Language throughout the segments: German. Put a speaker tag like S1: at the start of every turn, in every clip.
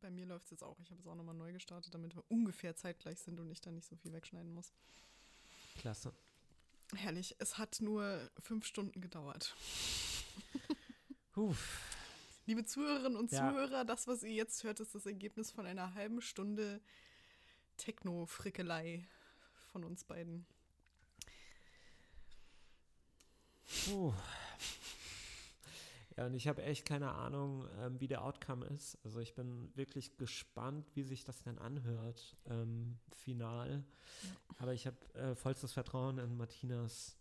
S1: Bei mir läuft es jetzt auch. Ich habe es auch nochmal neu gestartet, damit wir ungefähr zeitgleich sind und ich dann nicht so viel wegschneiden muss.
S2: Klasse.
S1: Herrlich. Es hat nur fünf Stunden gedauert.
S2: Uff.
S1: Liebe Zuhörerinnen und
S2: Ja.
S1: Zuhörer, das, was ihr jetzt hört, ist das Ergebnis von einer halben Stunde Techno-Frickelei von uns beiden.
S2: Puh. Ja, und ich habe echt keine Ahnung, ähm, wie der Outcome ist. Also ich bin wirklich gespannt, wie sich das dann anhört, ähm, final. Aber ich habe äh, vollstes Vertrauen in Martinas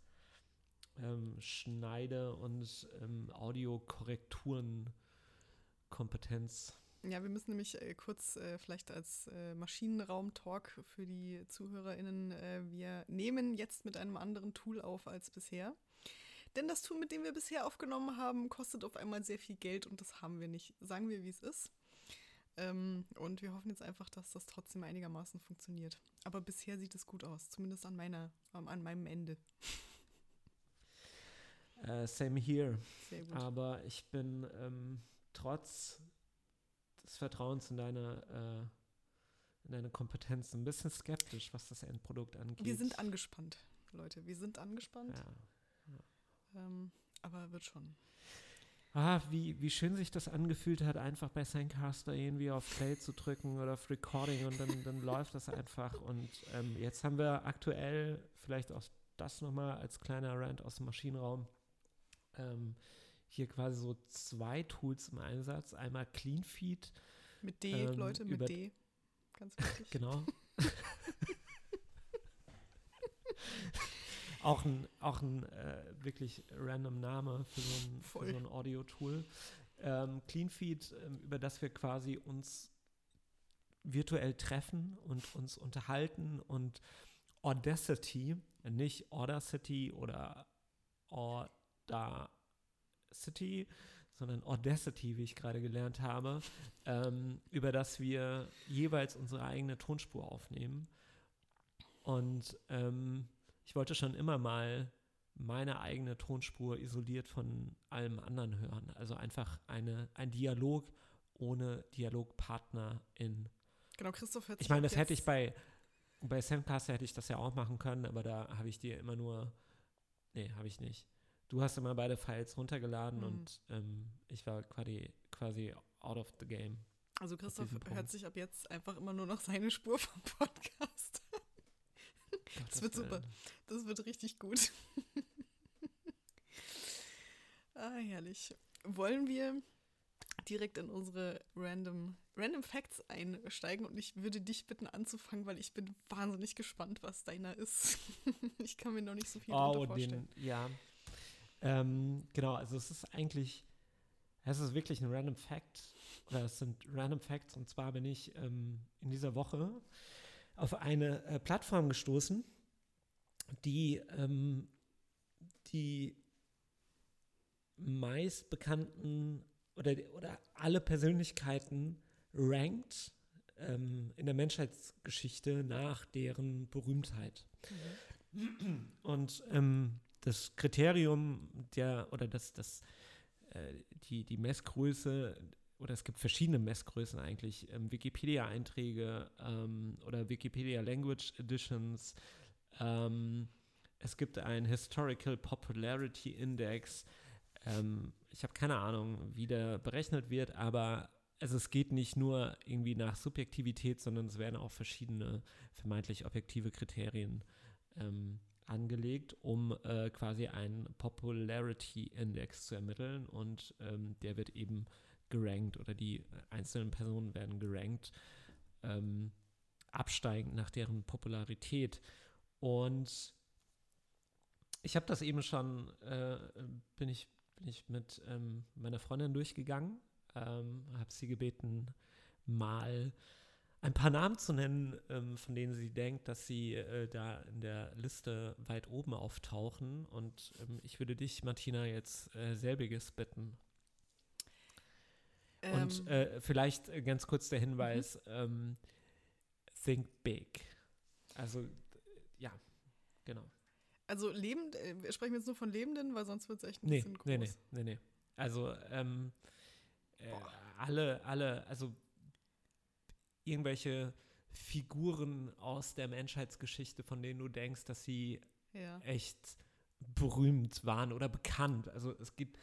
S2: ähm, Schneide- und ähm, Audiokorrekturen-Kompetenz.
S1: Ja, wir müssen nämlich äh, kurz äh, vielleicht als äh, Maschinenraum-Talk für die ZuhörerInnen, äh, wir nehmen jetzt mit einem anderen Tool auf als bisher. Denn das Tool, mit dem wir bisher aufgenommen haben, kostet auf einmal sehr viel Geld und das haben wir nicht. Sagen wir, wie es ist. Ähm, und wir hoffen jetzt einfach, dass das trotzdem einigermaßen funktioniert. Aber bisher sieht es gut aus, zumindest an meiner, ähm, an meinem Ende.
S2: Äh, same here.
S1: Sehr gut.
S2: Aber ich bin ähm, trotz des Vertrauens in deine, äh, in deine Kompetenz ein bisschen skeptisch, was das Endprodukt angeht.
S1: wir sind angespannt, Leute. Wir sind angespannt.
S2: Ja.
S1: Ähm, aber wird schon.
S2: Ah, wie, wie schön sich das angefühlt hat, einfach bei Sandcaster irgendwie auf Play zu drücken oder auf Recording und dann, dann läuft das einfach. Und ähm, jetzt haben wir aktuell, vielleicht auch das nochmal als kleiner Rant aus dem Maschinenraum, ähm, hier quasi so zwei Tools im Einsatz. Einmal CleanFeed,
S1: Mit D,
S2: Ähm,
S1: Leute, mit D. Ganz wichtig.
S2: genau. auch ein, auch ein äh, wirklich random Name für so ein, für so ein Audio-Tool. Ähm, CleanFeed, ähm, über das wir quasi uns virtuell treffen und uns unterhalten und Audacity, nicht Audacity oder Audacity, sondern Audacity, wie ich gerade gelernt habe, ähm, über das wir jeweils unsere eigene Tonspur aufnehmen. Und ähm, ich wollte schon immer mal meine eigene Tonspur isoliert von allem anderen hören. Also einfach eine, ein Dialog ohne Dialogpartner in.
S1: Genau, Christoph hört
S2: Ich
S1: sich
S2: meine,
S1: ab
S2: das hätte ich bei, bei Samcaster hätte ich das ja auch machen können, aber da habe ich dir immer nur. Nee, habe ich nicht. Du hast immer beide Files runtergeladen
S1: Mhm.
S2: und ähm, ich war quasi, quasi out of the game.
S1: Also Christoph hört sich ab jetzt einfach immer nur noch seine Spur vom Podcast. Das wird super. Das wird richtig gut. ah, herrlich. Wollen wir direkt in unsere Random, Random Facts einsteigen und ich würde dich bitten anzufangen, weil ich bin wahnsinnig gespannt, was deiner ist. ich kann mir noch nicht so viel
S2: Oh,
S1: darunter vorstellen.
S2: den, ja. Ähm, genau, also es ist eigentlich, es ist wirklich ein Random Fact, oder es sind Random Facts, und zwar bin ich ähm, in dieser Woche auf eine äh, Plattform gestoßen, die ähm, die meistbekannten oder, oder alle Persönlichkeiten rankt ähm, in der Menschheitsgeschichte nach deren Berühmtheit. Und ähm, das Kriterium der oder das, das äh, die, die Messgröße oder es gibt verschiedene Messgrößen eigentlich, ähm, Wikipedia-Einträge ähm, oder Wikipedia Language Editions. Ähm, es gibt einen Historical Popularity Index. Ähm, ich habe keine Ahnung, wie der berechnet wird, aber also es geht nicht nur irgendwie nach Subjektivität, sondern es werden auch verschiedene vermeintlich objektive Kriterien ähm, angelegt, um äh, quasi einen Popularity Index zu ermitteln und ähm, der wird eben gerankt oder die einzelnen Personen werden gerankt, ähm, absteigend nach deren Popularität. Und ich habe das eben schon, äh, bin, ich, bin ich mit ähm, meiner Freundin durchgegangen, ähm, habe sie gebeten, mal ein paar Namen zu nennen, ähm, von denen sie denkt, dass sie äh, da in der Liste weit oben auftauchen. Und ähm, ich würde dich, Martina, jetzt äh, selbiges bitten. Und
S1: Ähm,
S2: äh, vielleicht ganz kurz der Hinweis, ähm, think big. Also, ja, genau.
S1: also lebend, äh, wir sprechen jetzt nur von Lebenden, weil sonst wird es echt ein
S2: Nee,
S1: bisschen groß.
S2: nee, nee, nee, nee. Also, ähm, äh, alle, alle, also irgendwelche Figuren aus der Menschheitsgeschichte, von denen du denkst, dass sie
S1: Ja.
S2: echt berühmt waren oder bekannt. Also es geht,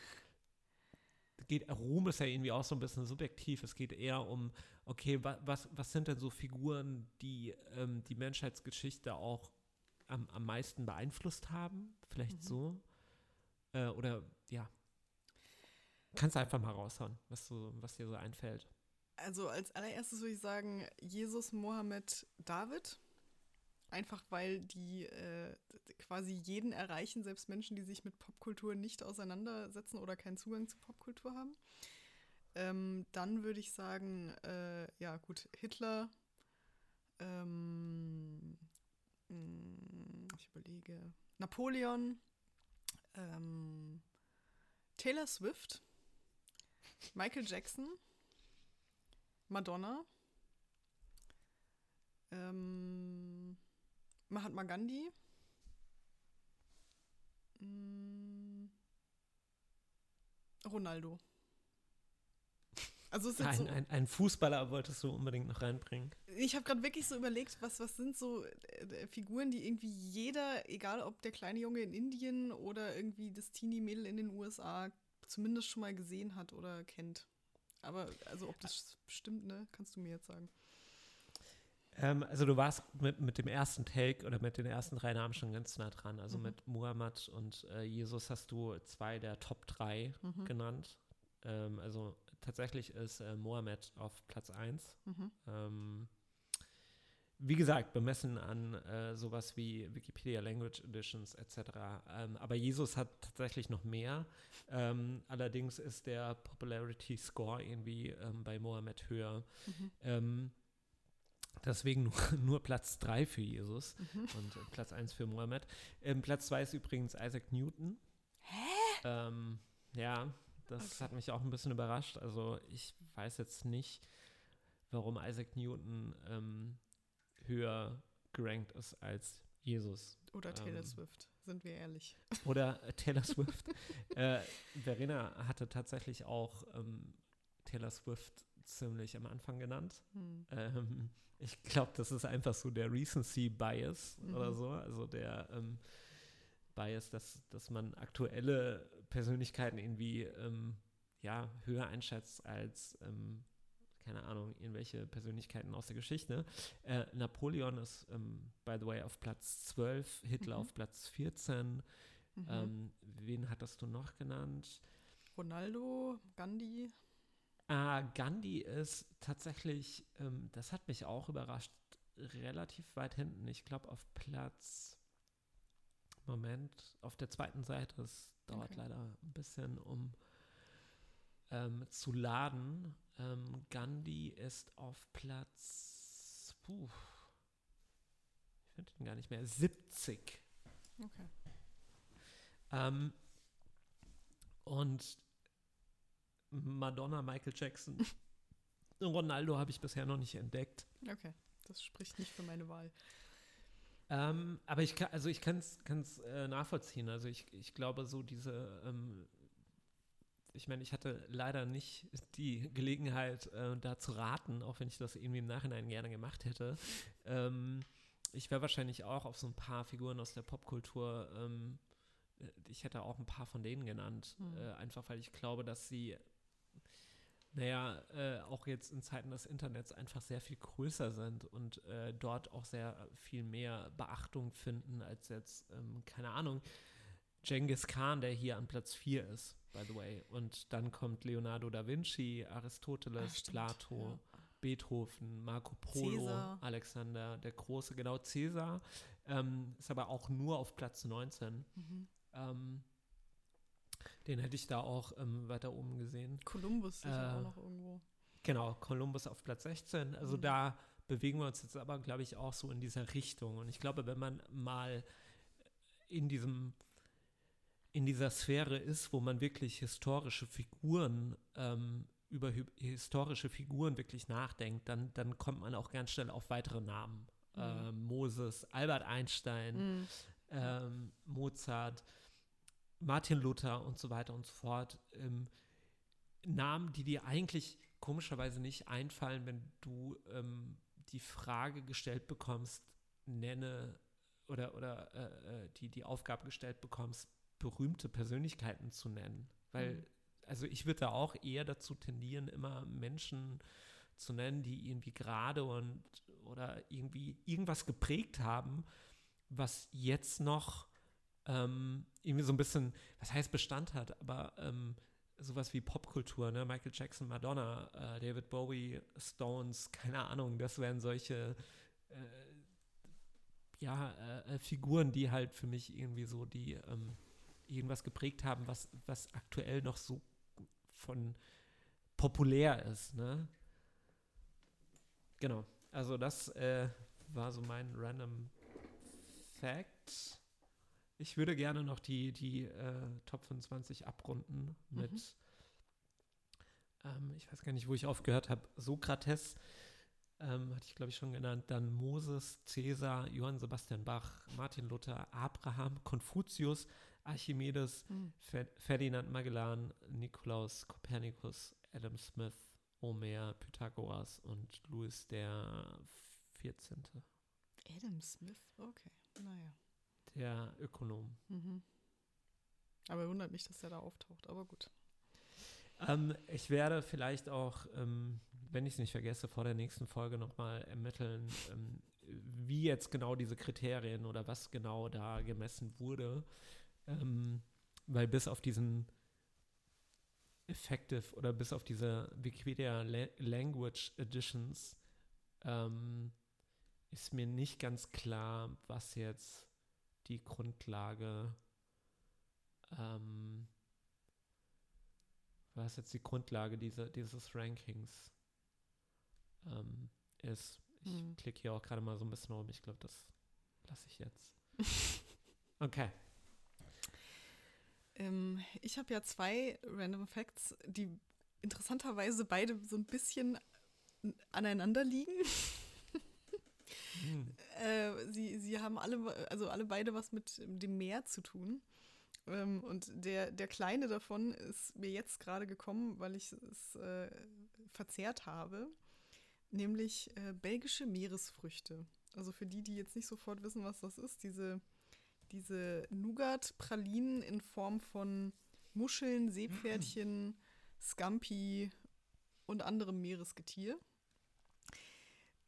S2: geht Ruhm ist ja irgendwie auch so ein bisschen subjektiv. Es geht eher um, okay, wa, was, was sind denn so Figuren, die ähm, die Menschheitsgeschichte auch am, am meisten beeinflusst haben? Vielleicht
S1: Mhm.
S2: so. Äh, oder ja. Kannst du einfach mal raushauen, was, so, was dir so einfällt.
S1: Also als allererstes würde ich sagen, Jesus, Mohammed, David. Einfach weil die äh, quasi jeden erreichen, selbst Menschen, die sich mit Popkultur nicht auseinandersetzen oder keinen Zugang zu Popkultur haben. Ähm, dann würde ich sagen, äh, ja gut, Hitler. Ähm, mh, ich überlege. Napoleon. Ähm, Taylor Swift. Michael Jackson. Madonna. Ähm, Mahatma Gandhi. Mm, Ronaldo. Also
S2: Ein,
S1: so,
S2: ein, ein Fußballer wolltest du unbedingt noch reinbringen.
S1: ich habe gerade wirklich so überlegt, was, was sind so äh, Figuren, die irgendwie jeder, egal ob der kleine Junge in Indien oder irgendwie das Teenie-Mädel in den USA, zumindest schon mal gesehen hat oder kennt. Aber also ob das stimmt, ne, kannst du mir jetzt sagen.
S2: Ähm, also du warst mit, mit dem ersten Take oder mit den ersten drei Namen schon ganz nah dran. Also
S1: Mhm.
S2: mit Muhammad und äh, Jesus hast du zwei der Top 3
S1: Mhm.
S2: genannt. Ähm, also tatsächlich ist äh, Mohammed auf Platz 1.
S1: Mhm.
S2: Ähm, wie gesagt, bemessen an äh, sowas wie Wikipedia Language Editions etc. Ähm, aber Jesus hat tatsächlich noch mehr. Ähm, allerdings ist der Popularity Score irgendwie ähm, bei Mohammed höher.
S1: Mhm.
S2: Deswegen nur, nur Platz 3 für Jesus
S1: Mhm.
S2: und äh, Platz 1 für Mohammed. Ähm, Platz 2 ist übrigens Isaac Newton.
S1: Hä?
S2: Ähm, ja, das
S1: Okay.
S2: hat mich auch ein bisschen überrascht. Also ich weiß jetzt nicht, warum Isaac Newton ähm, höher gerankt ist als Jesus.
S1: Oder Taylor
S2: Ähm,
S1: Swift, sind wir ehrlich.
S2: Oder äh, Taylor Swift. äh, Verena hatte tatsächlich auch ähm, Taylor Swift ziemlich am Anfang genannt.
S1: Hm.
S2: Ähm, ich glaube, das ist einfach so der Recency Bias oder
S1: Mhm.
S2: so. Also der ähm, Bias, dass, dass man aktuelle Persönlichkeiten irgendwie ähm, ja, höher einschätzt als, ähm, keine Ahnung, irgendwelche Persönlichkeiten aus der Geschichte. Äh, Napoleon ist, ähm, by the way, auf Platz 12, Hitler
S1: Mhm.
S2: auf Platz 14.
S1: Mhm.
S2: Ähm, wen hattest du noch genannt?
S1: Ronaldo, Gandhi.
S2: Ah, Gandhi ist tatsächlich, ähm, das hat mich auch überrascht, relativ weit hinten. Ich glaube auf Platz, Moment, auf der zweiten Seite. Es dauert
S1: Okay.
S2: leider ein bisschen, um ähm, zu laden. Ähm, Gandhi ist auf Platz, puh, ich finde ihn gar nicht mehr, 70.
S1: Okay.
S2: Ähm, und Madonna, Michael Jackson, Ronaldo habe ich bisher noch nicht entdeckt.
S1: Okay. Das spricht nicht für meine Wahl.
S2: Ähm, aber ich kann, also ich kann es äh, nachvollziehen. Also ich, ich glaube, so diese, ähm, ich meine, ich hatte leider nicht die Gelegenheit, äh, da zu raten, auch wenn ich das irgendwie im Nachhinein gerne gemacht hätte. Ähm, ich wäre wahrscheinlich auch auf so ein paar Figuren aus der Popkultur, ähm, äh, ich hätte auch ein paar von denen genannt,
S1: Hm.
S2: äh, einfach weil ich glaube, dass sie naja, äh, auch jetzt in Zeiten des Internets einfach sehr viel größer sind und äh, dort auch sehr viel mehr Beachtung finden als jetzt, ähm, keine Ahnung, Genghis Khan, der hier an Platz 4 ist, by the way. Und dann kommt Leonardo da Vinci, Aristoteles,
S1: stimmt,
S2: Plato,
S1: ja.
S2: Beethoven, Marco Polo,
S1: Cäsar.
S2: Alexander der Große, genau, Cäsar. Ähm, ist aber auch nur auf Platz 19.
S1: Mhm.
S2: Ähm, den hätte ich da auch ähm, weiter oben gesehen.
S1: Kolumbus sicher
S2: Äh,
S1: auch noch irgendwo.
S2: Genau, Columbus auf Platz 16. Also
S1: Mhm.
S2: da bewegen wir uns jetzt aber, glaube ich, auch so in dieser Richtung. Und ich glaube, wenn man mal in diesem in dieser Sphäre ist, wo man wirklich historische Figuren ähm, über hi historische Figuren wirklich nachdenkt, dann, dann kommt man auch ganz schnell auf weitere Namen.
S1: Mhm.
S2: Ähm, Moses, Albert Einstein,
S1: Mhm.
S2: ähm, Mozart, Martin Luther und so weiter und so fort. Ähm, Namen, die dir eigentlich komischerweise nicht einfallen, wenn du ähm, die Frage gestellt bekommst, nenne oder, oder äh, äh, die, die Aufgabe gestellt bekommst, berühmte Persönlichkeiten zu nennen. Weil, mhm. also ich würde da auch eher dazu tendieren, immer Menschen zu nennen, die irgendwie gerade und oder irgendwie irgendwas geprägt haben, was jetzt noch ähm, irgendwie so ein bisschen, was heißt Bestand hat, aber ähm, sowas wie Popkultur, ne? Michael Jackson, Madonna, äh, David Bowie, Stones, keine Ahnung, das wären solche äh, ja, äh, äh, Figuren, die halt für mich irgendwie so die ähm, irgendwas geprägt haben, was, was aktuell noch so von populär ist, ne? Genau. Also das äh, war so mein random Fact. Ich würde gerne noch die, die äh, Top 25 abrunden mit, mhm. ähm, ich weiß gar nicht, wo ich aufgehört habe, Sokrates, ähm, hatte ich glaube ich schon genannt, dann Moses, Cäsar, Johann Sebastian Bach, Martin Luther, Abraham, Konfuzius, Archimedes, mhm. Ferdinand Magellan, Nikolaus Kopernikus, Adam Smith, Homer, Pythagoras und Louis der 14.
S1: Adam Smith, okay, naja.
S2: Der Ökonom. Mhm.
S1: Aber wundert mich, dass der da auftaucht, aber gut.
S2: Ähm, ich werde vielleicht auch, ähm, wenn ich es nicht vergesse, vor der nächsten Folge nochmal ermitteln, ähm, wie jetzt genau diese Kriterien oder was genau da gemessen wurde. Ähm, weil bis auf diesen Effective oder bis auf diese Wikipedia Language Editions ähm, ist mir nicht ganz klar, was jetzt die Grundlage ähm, was jetzt die Grundlage dieser, dieses Rankings ähm, ist. Ich hm. klicke hier auch gerade mal so ein bisschen rum. Ich glaube, das lasse ich jetzt. Okay.
S1: Ähm, ich habe ja zwei Random Facts, die interessanterweise beide so ein bisschen aneinander liegen. hm. äh, sie, sie haben alle, also alle beide was mit dem Meer zu tun. Ähm, und der, der kleine davon ist mir jetzt gerade gekommen, weil ich es äh, verzehrt habe, nämlich äh, belgische Meeresfrüchte. Also für die, die jetzt nicht sofort wissen, was das ist, diese, diese Nougat-Pralinen in Form von Muscheln, Seepferdchen, Scampi und anderem Meeresgetier.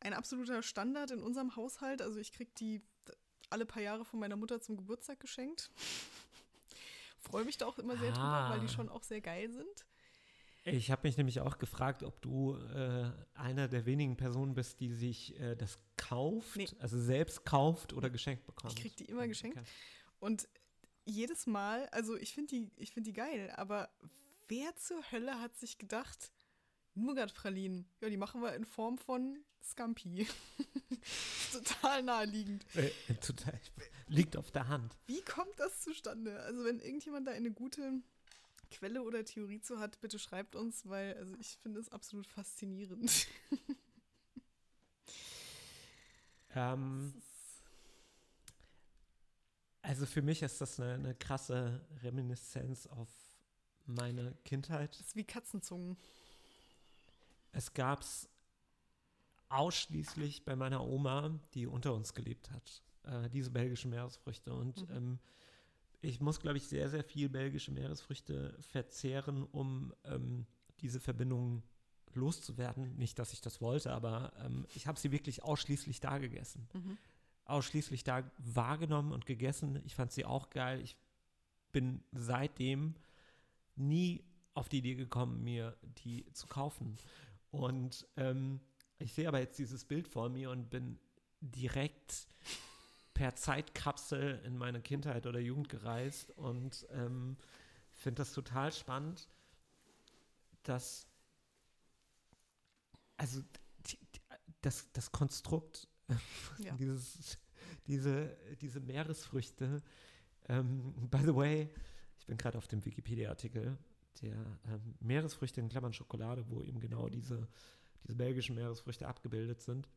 S1: Ein absoluter Standard in unserem Haushalt. Also ich kriege die alle paar Jahre von meiner Mutter zum Geburtstag geschenkt freue mich da auch immer sehr ah. drüber, weil die ah. schon auch sehr geil sind.
S2: Ich habe mich nämlich auch gefragt, ob du äh, einer der wenigen Personen bist, die sich äh, das kauft, nee. also selbst kauft oder geschenkt bekommt.
S1: Ich kriege die immer geschenkt. Und jedes Mal, also ich finde die, find die geil, aber wer zur Hölle hat sich gedacht, Nougat-Pralinen, ja, die machen wir in Form von Scampi. total naheliegend.
S2: Äh, total. Liegt auf der Hand.
S1: Wie kommt das zustande? Also, wenn irgendjemand da eine gute Quelle oder Theorie zu hat, bitte schreibt uns, weil also ich finde es absolut faszinierend.
S2: ähm, also für mich ist das eine, eine krasse Reminiszenz auf meine Kindheit. Das
S1: ist wie Katzenzungen.
S2: Es gab es ausschließlich bei meiner Oma, die unter uns gelebt hat äh, diese belgischen Meeresfrüchte. Und mhm. ähm, ich muss, glaube ich, sehr, sehr viel belgische Meeresfrüchte verzehren, um ähm, diese Verbindung loszuwerden. Nicht, dass ich das wollte, aber ähm, ich habe sie wirklich ausschließlich da gegessen. Mhm. Ausschließlich da wahrgenommen und gegessen. Ich fand sie auch geil. Ich bin seitdem nie auf die Idee gekommen, mir die zu kaufen. Und ähm, ich sehe aber jetzt dieses Bild vor mir und bin direkt per Zeitkapsel in meine Kindheit oder Jugend gereist und ähm, finde das total spannend, dass also die, das, das Konstrukt ja. dieses, diese, diese Meeresfrüchte, ähm, by the way, ich bin gerade auf dem Wikipedia-Artikel der ähm, Meeresfrüchte in Klammern Schokolade, wo eben genau diese, diese belgischen Meeresfrüchte abgebildet sind.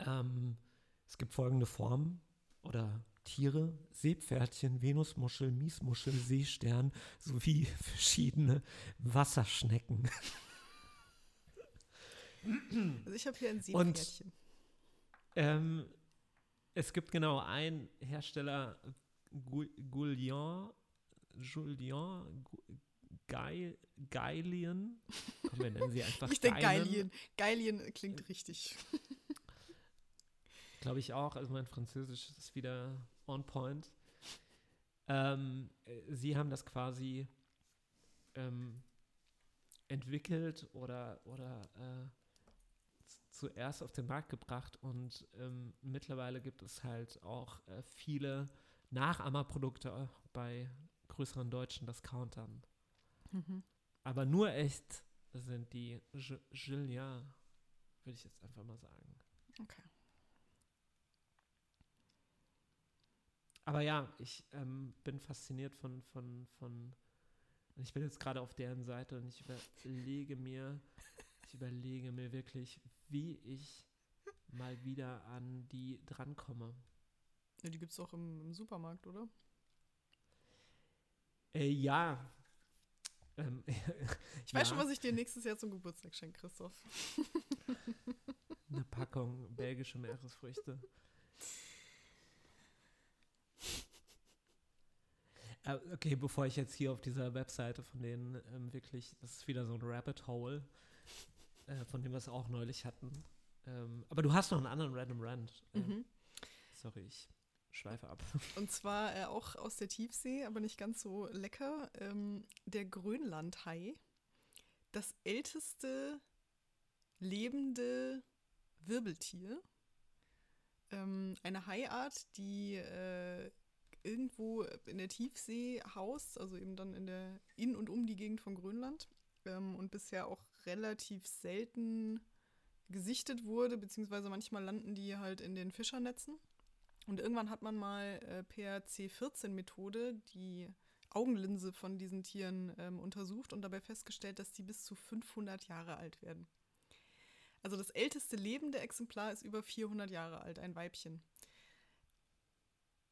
S2: Ähm, es gibt folgende Formen oder Tiere, Seepferdchen, Venusmuschel, Miesmuschel, Seestern sowie verschiedene Wasserschnecken.
S1: Also ich habe hier ein Seepferdchen.
S2: Ähm, es gibt genau einen Hersteller, Goulian, Julien, Geil, Geilien. Komm, wir nennen sie einfach
S1: Ich denke Geilien. Geilien klingt richtig.
S2: Glaube ich auch. Also mein Französisch ist wieder on point. Ähm, sie haben das quasi ähm, entwickelt oder, oder äh, zuerst auf den Markt gebracht und ähm, mittlerweile gibt es halt auch äh, viele Nachahmerprodukte bei größeren deutschen Discountern. Mhm. Aber nur echt sind die Julien, würde ich jetzt einfach mal sagen.
S1: Okay.
S2: Aber ja, ich ähm, bin fasziniert von, von, von, ich bin jetzt gerade auf deren Seite und ich überlege mir, ich überlege mir wirklich, wie ich mal wieder an die drankomme.
S1: Ja, die gibt es auch im, im, Supermarkt, oder?
S2: Äh, ja. Ähm,
S1: ich weiß ja. schon, was ich dir nächstes Jahr zum Geburtstag schenke, Christoph.
S2: Eine Packung belgische Meeresfrüchte. Äh, okay, bevor ich jetzt hier auf dieser Webseite von denen ähm, wirklich, das ist wieder so ein Rabbit Hole, äh, von dem wir es auch neulich hatten. Ähm, aber du hast noch einen anderen Random Rand. Äh, mhm. Sorry, ich schweife ab.
S1: Und zwar äh, auch aus der Tiefsee, aber nicht ganz so lecker. Ähm, der Grönlandhai. Das älteste lebende Wirbeltier. Ähm, eine Haiart, die äh, irgendwo in der Tiefsee haust, also eben dann in der in und um die Gegend von Grönland ähm, und bisher auch relativ selten gesichtet wurde, beziehungsweise manchmal landen die halt in den Fischernetzen. Und irgendwann hat man mal äh, per C14-Methode die Augenlinse von diesen Tieren ähm, untersucht und dabei festgestellt, dass die bis zu 500 Jahre alt werden. Also das älteste lebende Exemplar ist über 400 Jahre alt, ein Weibchen.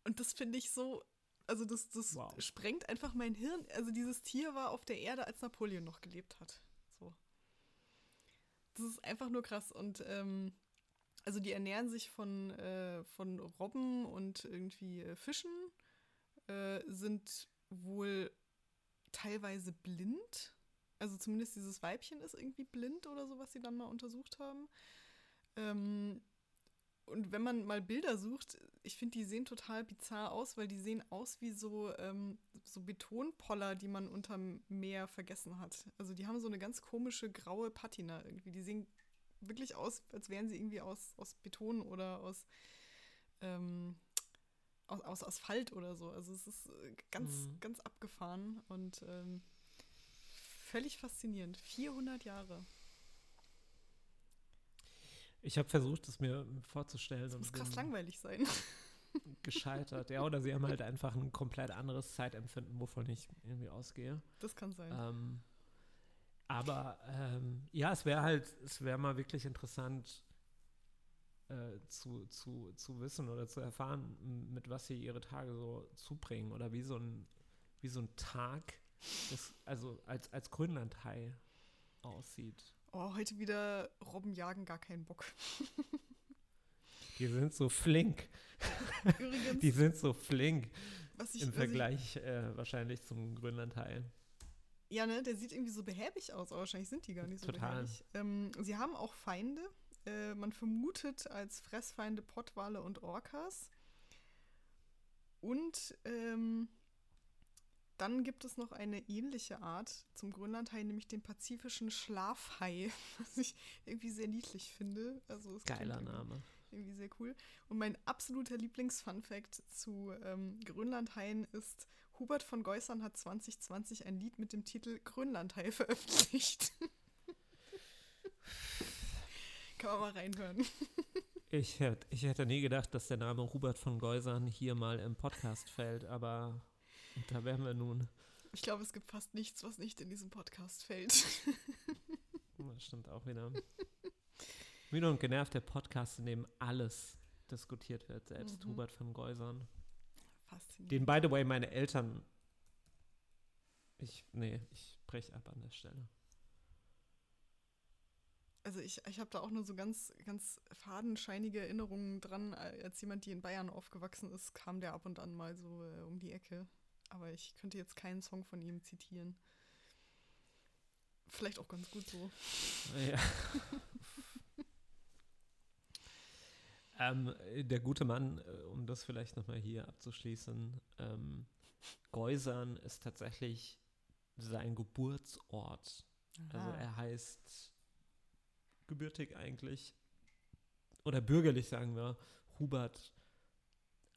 S1: Und das finde ich so, also das, das wow. sprengt einfach mein Hirn. Also dieses Tier war auf der Erde, als Napoleon noch gelebt hat. So. Das ist einfach nur krass. Und ähm, also die ernähren sich von, äh, von Robben und irgendwie äh, Fischen, äh, sind wohl teilweise blind. Also zumindest dieses Weibchen ist irgendwie blind oder so, was sie dann mal untersucht haben. Ähm, und wenn man mal Bilder sucht, ich finde, die sehen total bizarr aus, weil die sehen aus wie so, ähm, so Betonpoller, die man unterm Meer vergessen hat. Also die haben so eine ganz komische graue Patina irgendwie. Die sehen wirklich aus, als wären sie irgendwie aus, aus Beton oder aus, ähm, aus, aus Asphalt oder so. Also es ist äh, ganz, mhm. ganz abgefahren und ähm, völlig faszinierend. 400 Jahre.
S2: Ich habe versucht, es mir vorzustellen. Das
S1: muss krass langweilig sein.
S2: Gescheitert, ja. Oder sie haben halt einfach ein komplett anderes Zeitempfinden, wovon ich irgendwie ausgehe.
S1: Das kann sein.
S2: Ähm, aber ähm, ja, es wäre halt, es wäre mal wirklich interessant äh, zu, zu, zu wissen oder zu erfahren, mit was sie ihre Tage so zubringen oder wie so ein, wie so ein Tag, des, also als, als Grönlandhai aussieht.
S1: Oh, heute wieder Robben jagen, gar keinen Bock.
S2: Die sind so flink. Übrigens, Die sind so flink. Ich, Im Vergleich ich, äh, wahrscheinlich zum Grönlandteil.
S1: Ja, ne, der sieht irgendwie so behäbig aus, aber wahrscheinlich sind die gar nicht so Total. behäbig. Ähm, sie haben auch Feinde. Äh, man vermutet als Fressfeinde Pottwale und Orcas. Und ähm, dann gibt es noch eine ähnliche Art zum Grönlandhai, nämlich den pazifischen Schlafhai, was ich irgendwie sehr niedlich finde. Also
S2: Geiler Name.
S1: Irgendwie sehr cool. Und mein absoluter Lieblings-Fun-Fact zu ähm, Grönlandhaien ist, Hubert von Geusern hat 2020 ein Lied mit dem Titel Grönlandhai veröffentlicht. Kann man mal reinhören.
S2: ich, hätte, ich hätte nie gedacht, dass der Name Hubert von Geusern hier mal im Podcast fällt, aber da wären wir nun.
S1: Ich glaube, es gibt fast nichts, was nicht in diesem Podcast fällt.
S2: das stimmt auch wieder. Müde und genervt der Podcast, in dem alles diskutiert wird, selbst mhm. Hubert von Geusern. Faszinierend. Den, by the way, meine Eltern. Ich, nee, ich breche ab an der Stelle.
S1: also ich, ich habe da auch nur so ganz, ganz fadenscheinige Erinnerungen dran. Als jemand, die in Bayern aufgewachsen ist, kam der ab und an mal so äh, um die Ecke. Aber ich könnte jetzt keinen Song von ihm zitieren. Vielleicht auch ganz gut so.
S2: Ja. ähm, der gute Mann, äh, um das vielleicht nochmal hier abzuschließen, ähm, Geusern ist tatsächlich sein Geburtsort. Also
S1: Aha.
S2: Also er heißt gebürtig eigentlich, oder bürgerlich sagen wir, Hubert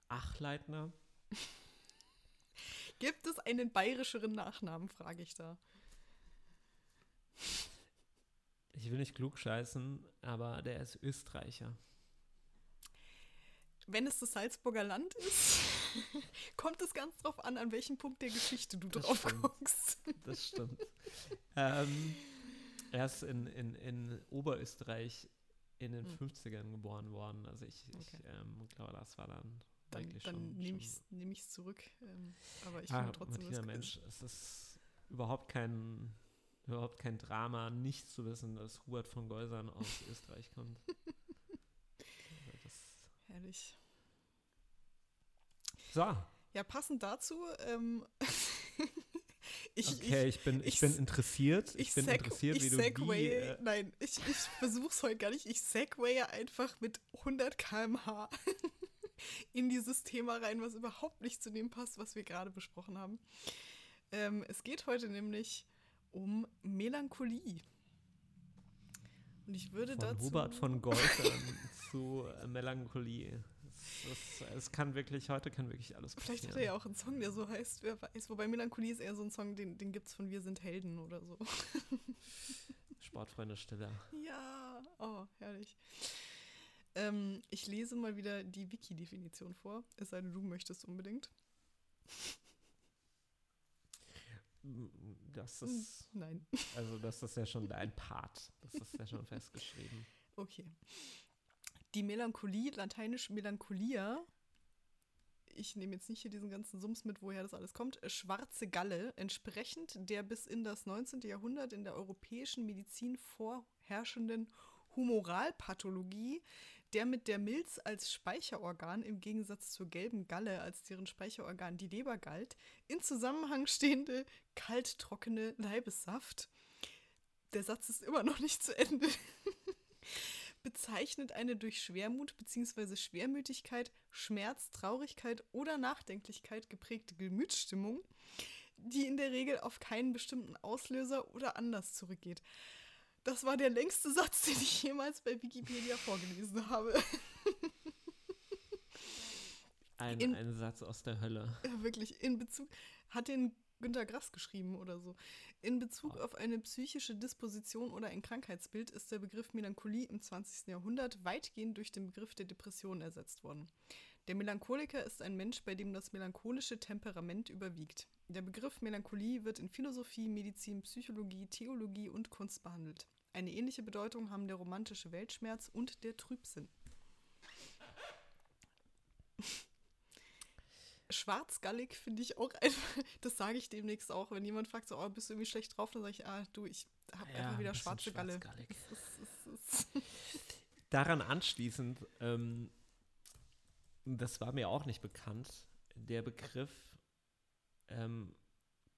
S2: Achleitner.
S1: Gibt es einen bayerischeren Nachnamen, frage ich da.
S2: Ich will nicht klug scheißen, aber der ist Österreicher.
S1: Wenn es das Salzburger Land ist, kommt es ganz drauf an, an welchem Punkt der Geschichte du
S2: Das
S1: drauf
S2: stimmt.
S1: guckst.
S2: Das stimmt. ähm, er ist in, in, in Oberösterreich in den
S1: Hm.
S2: 50ern geboren worden. Also ich, ich
S1: Okay.
S2: ähm, glaube, das war dann,
S1: Dann, dann
S2: schon.
S1: nehme ich es nehm zurück. Ähm, aber ich
S2: ah,
S1: finde trotzdem,
S2: Martina,
S1: es-
S2: Mensch, es ist überhaupt kein, überhaupt kein Drama, nicht zu wissen, dass Hubert von Geusern aus Österreich kommt.
S1: Herrlich.
S2: so,
S1: Ja, passend dazu, ähm, ich,
S2: okay, ich, bin, ich,
S1: ich-
S2: bin interessiert. Ich,
S1: ich,
S2: bin interessiert,
S1: ich
S2: wie du
S1: segwaye,
S2: die, äh,
S1: nein, ich, ich versuch's heute gar nicht. Ich segwaye einfach mit 100 km/h in dieses Thema rein, was überhaupt nicht zu dem passt, was wir gerade besprochen haben. Ähm, es geht heute nämlich um Melancholie. Und ich würde
S2: von
S1: dazu.
S2: Hubert von Geusern zu äh, Melancholie. Es, es, es kann wirklich, heute kann wirklich alles passieren.
S1: Vielleicht hat er ja auch einen Song, der so heißt, wer weiß. Wobei Melancholie ist eher so ein Song, den, den gibt es von Wir sind Helden oder so.
S2: Sportfreunde Stiller.
S1: Ja, oh, herrlich. Ähm, ich lese mal wieder die Wiki-Definition vor, es sei denn, du möchtest unbedingt.
S2: Das
S1: Hm.
S2: ist,
S1: Nein.
S2: also das ist ja schon dein Part. Das ist ja schon festgeschrieben.
S1: Okay. Die Melancholie, lateinisch Melancholia, ich nehme jetzt nicht hier diesen ganzen Sums mit, woher das alles kommt, schwarze Galle, entsprechend der bis in das 19. Jahrhundert in der europäischen Medizin vorherrschenden Humoralpathologie, der mit der Milz als Speicherorgan im Gegensatz zur gelben Galle, als deren Speicherorgan die Leber galt, in Zusammenhang stehende kalttrockene Leibessaft. Der Satz ist immer noch nicht zu Ende bezeichnet eine durch Schwermut bzw. Schwermütigkeit, Schmerz, Traurigkeit oder Nachdenklichkeit geprägte Gemütsstimmung, die in der Regel auf keinen bestimmten Auslöser oder Anlass zurückgeht. Das war der längste Satz, den ich jemals bei Wikipedia vorgelesen habe.
S2: Ein,
S1: In-
S2: ein Satz aus der Hölle.
S1: Wirklich, in Bezug, hat den Günter Grass geschrieben oder so. In Bezug auf eine psychische Disposition oder ein Krankheitsbild ist der Begriff Melancholie im 20. Jahrhundert weitgehend durch den Begriff der Depression ersetzt worden. Der Melancholiker ist ein Mensch, bei dem das melancholische Temperament überwiegt. Der Begriff Melancholie wird in Philosophie, Medizin, Psychologie, Theologie und Kunst behandelt. Eine ähnliche Bedeutung haben der romantische Weltschmerz und der Trübsinn. Schwarzgallig finde ich auch einfach, das sage ich demnächst auch, wenn jemand fragt, so, oh, bist du irgendwie schlecht drauf, dann sage ich, ah, du, ich habe
S2: Ja,
S1: einfach
S2: ein
S1: wieder
S2: bisschen
S1: schwarze Galle. ist-
S2: Daran anschließend, ähm, das war mir auch nicht bekannt, der Begriff ähm,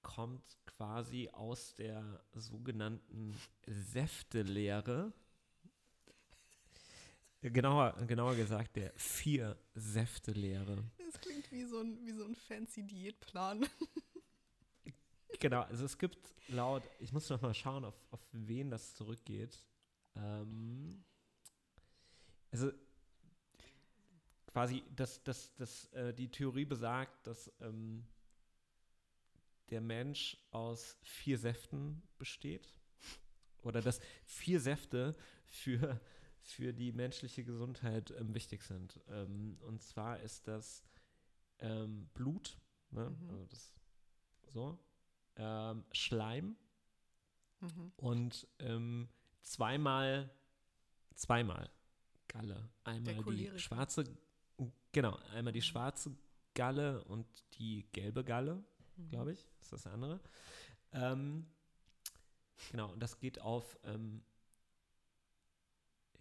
S2: kommt quasi aus der sogenannten Säftelehre. Genauer, genauer gesagt, der Vier-Säfte-Lehre.
S1: Es klingt wie so ein, wie so ein fancy Diätplan.
S2: Genau, also es gibt laut, ich muss noch mal schauen, auf, auf wen das zurückgeht. Ähm, also quasi, dass, dass, dass äh, die Theorie besagt, dass ähm, der Mensch aus vier Säften besteht. Oder dass vier Säfte für, für die menschliche Gesundheit ähm, wichtig sind. Ähm, und zwar ist das ähm, Blut, ne?
S1: Mhm.
S2: also das so, ähm, Schleim
S1: Mhm.
S2: und ähm, zweimal, zweimal Galle. Einmal die schwarze, genau, einmal die
S1: Mhm.
S2: schwarze Galle und die gelbe Galle,
S1: Mhm.
S2: glaube ich, ist das andere. Ähm, genau, und das geht auf ähm,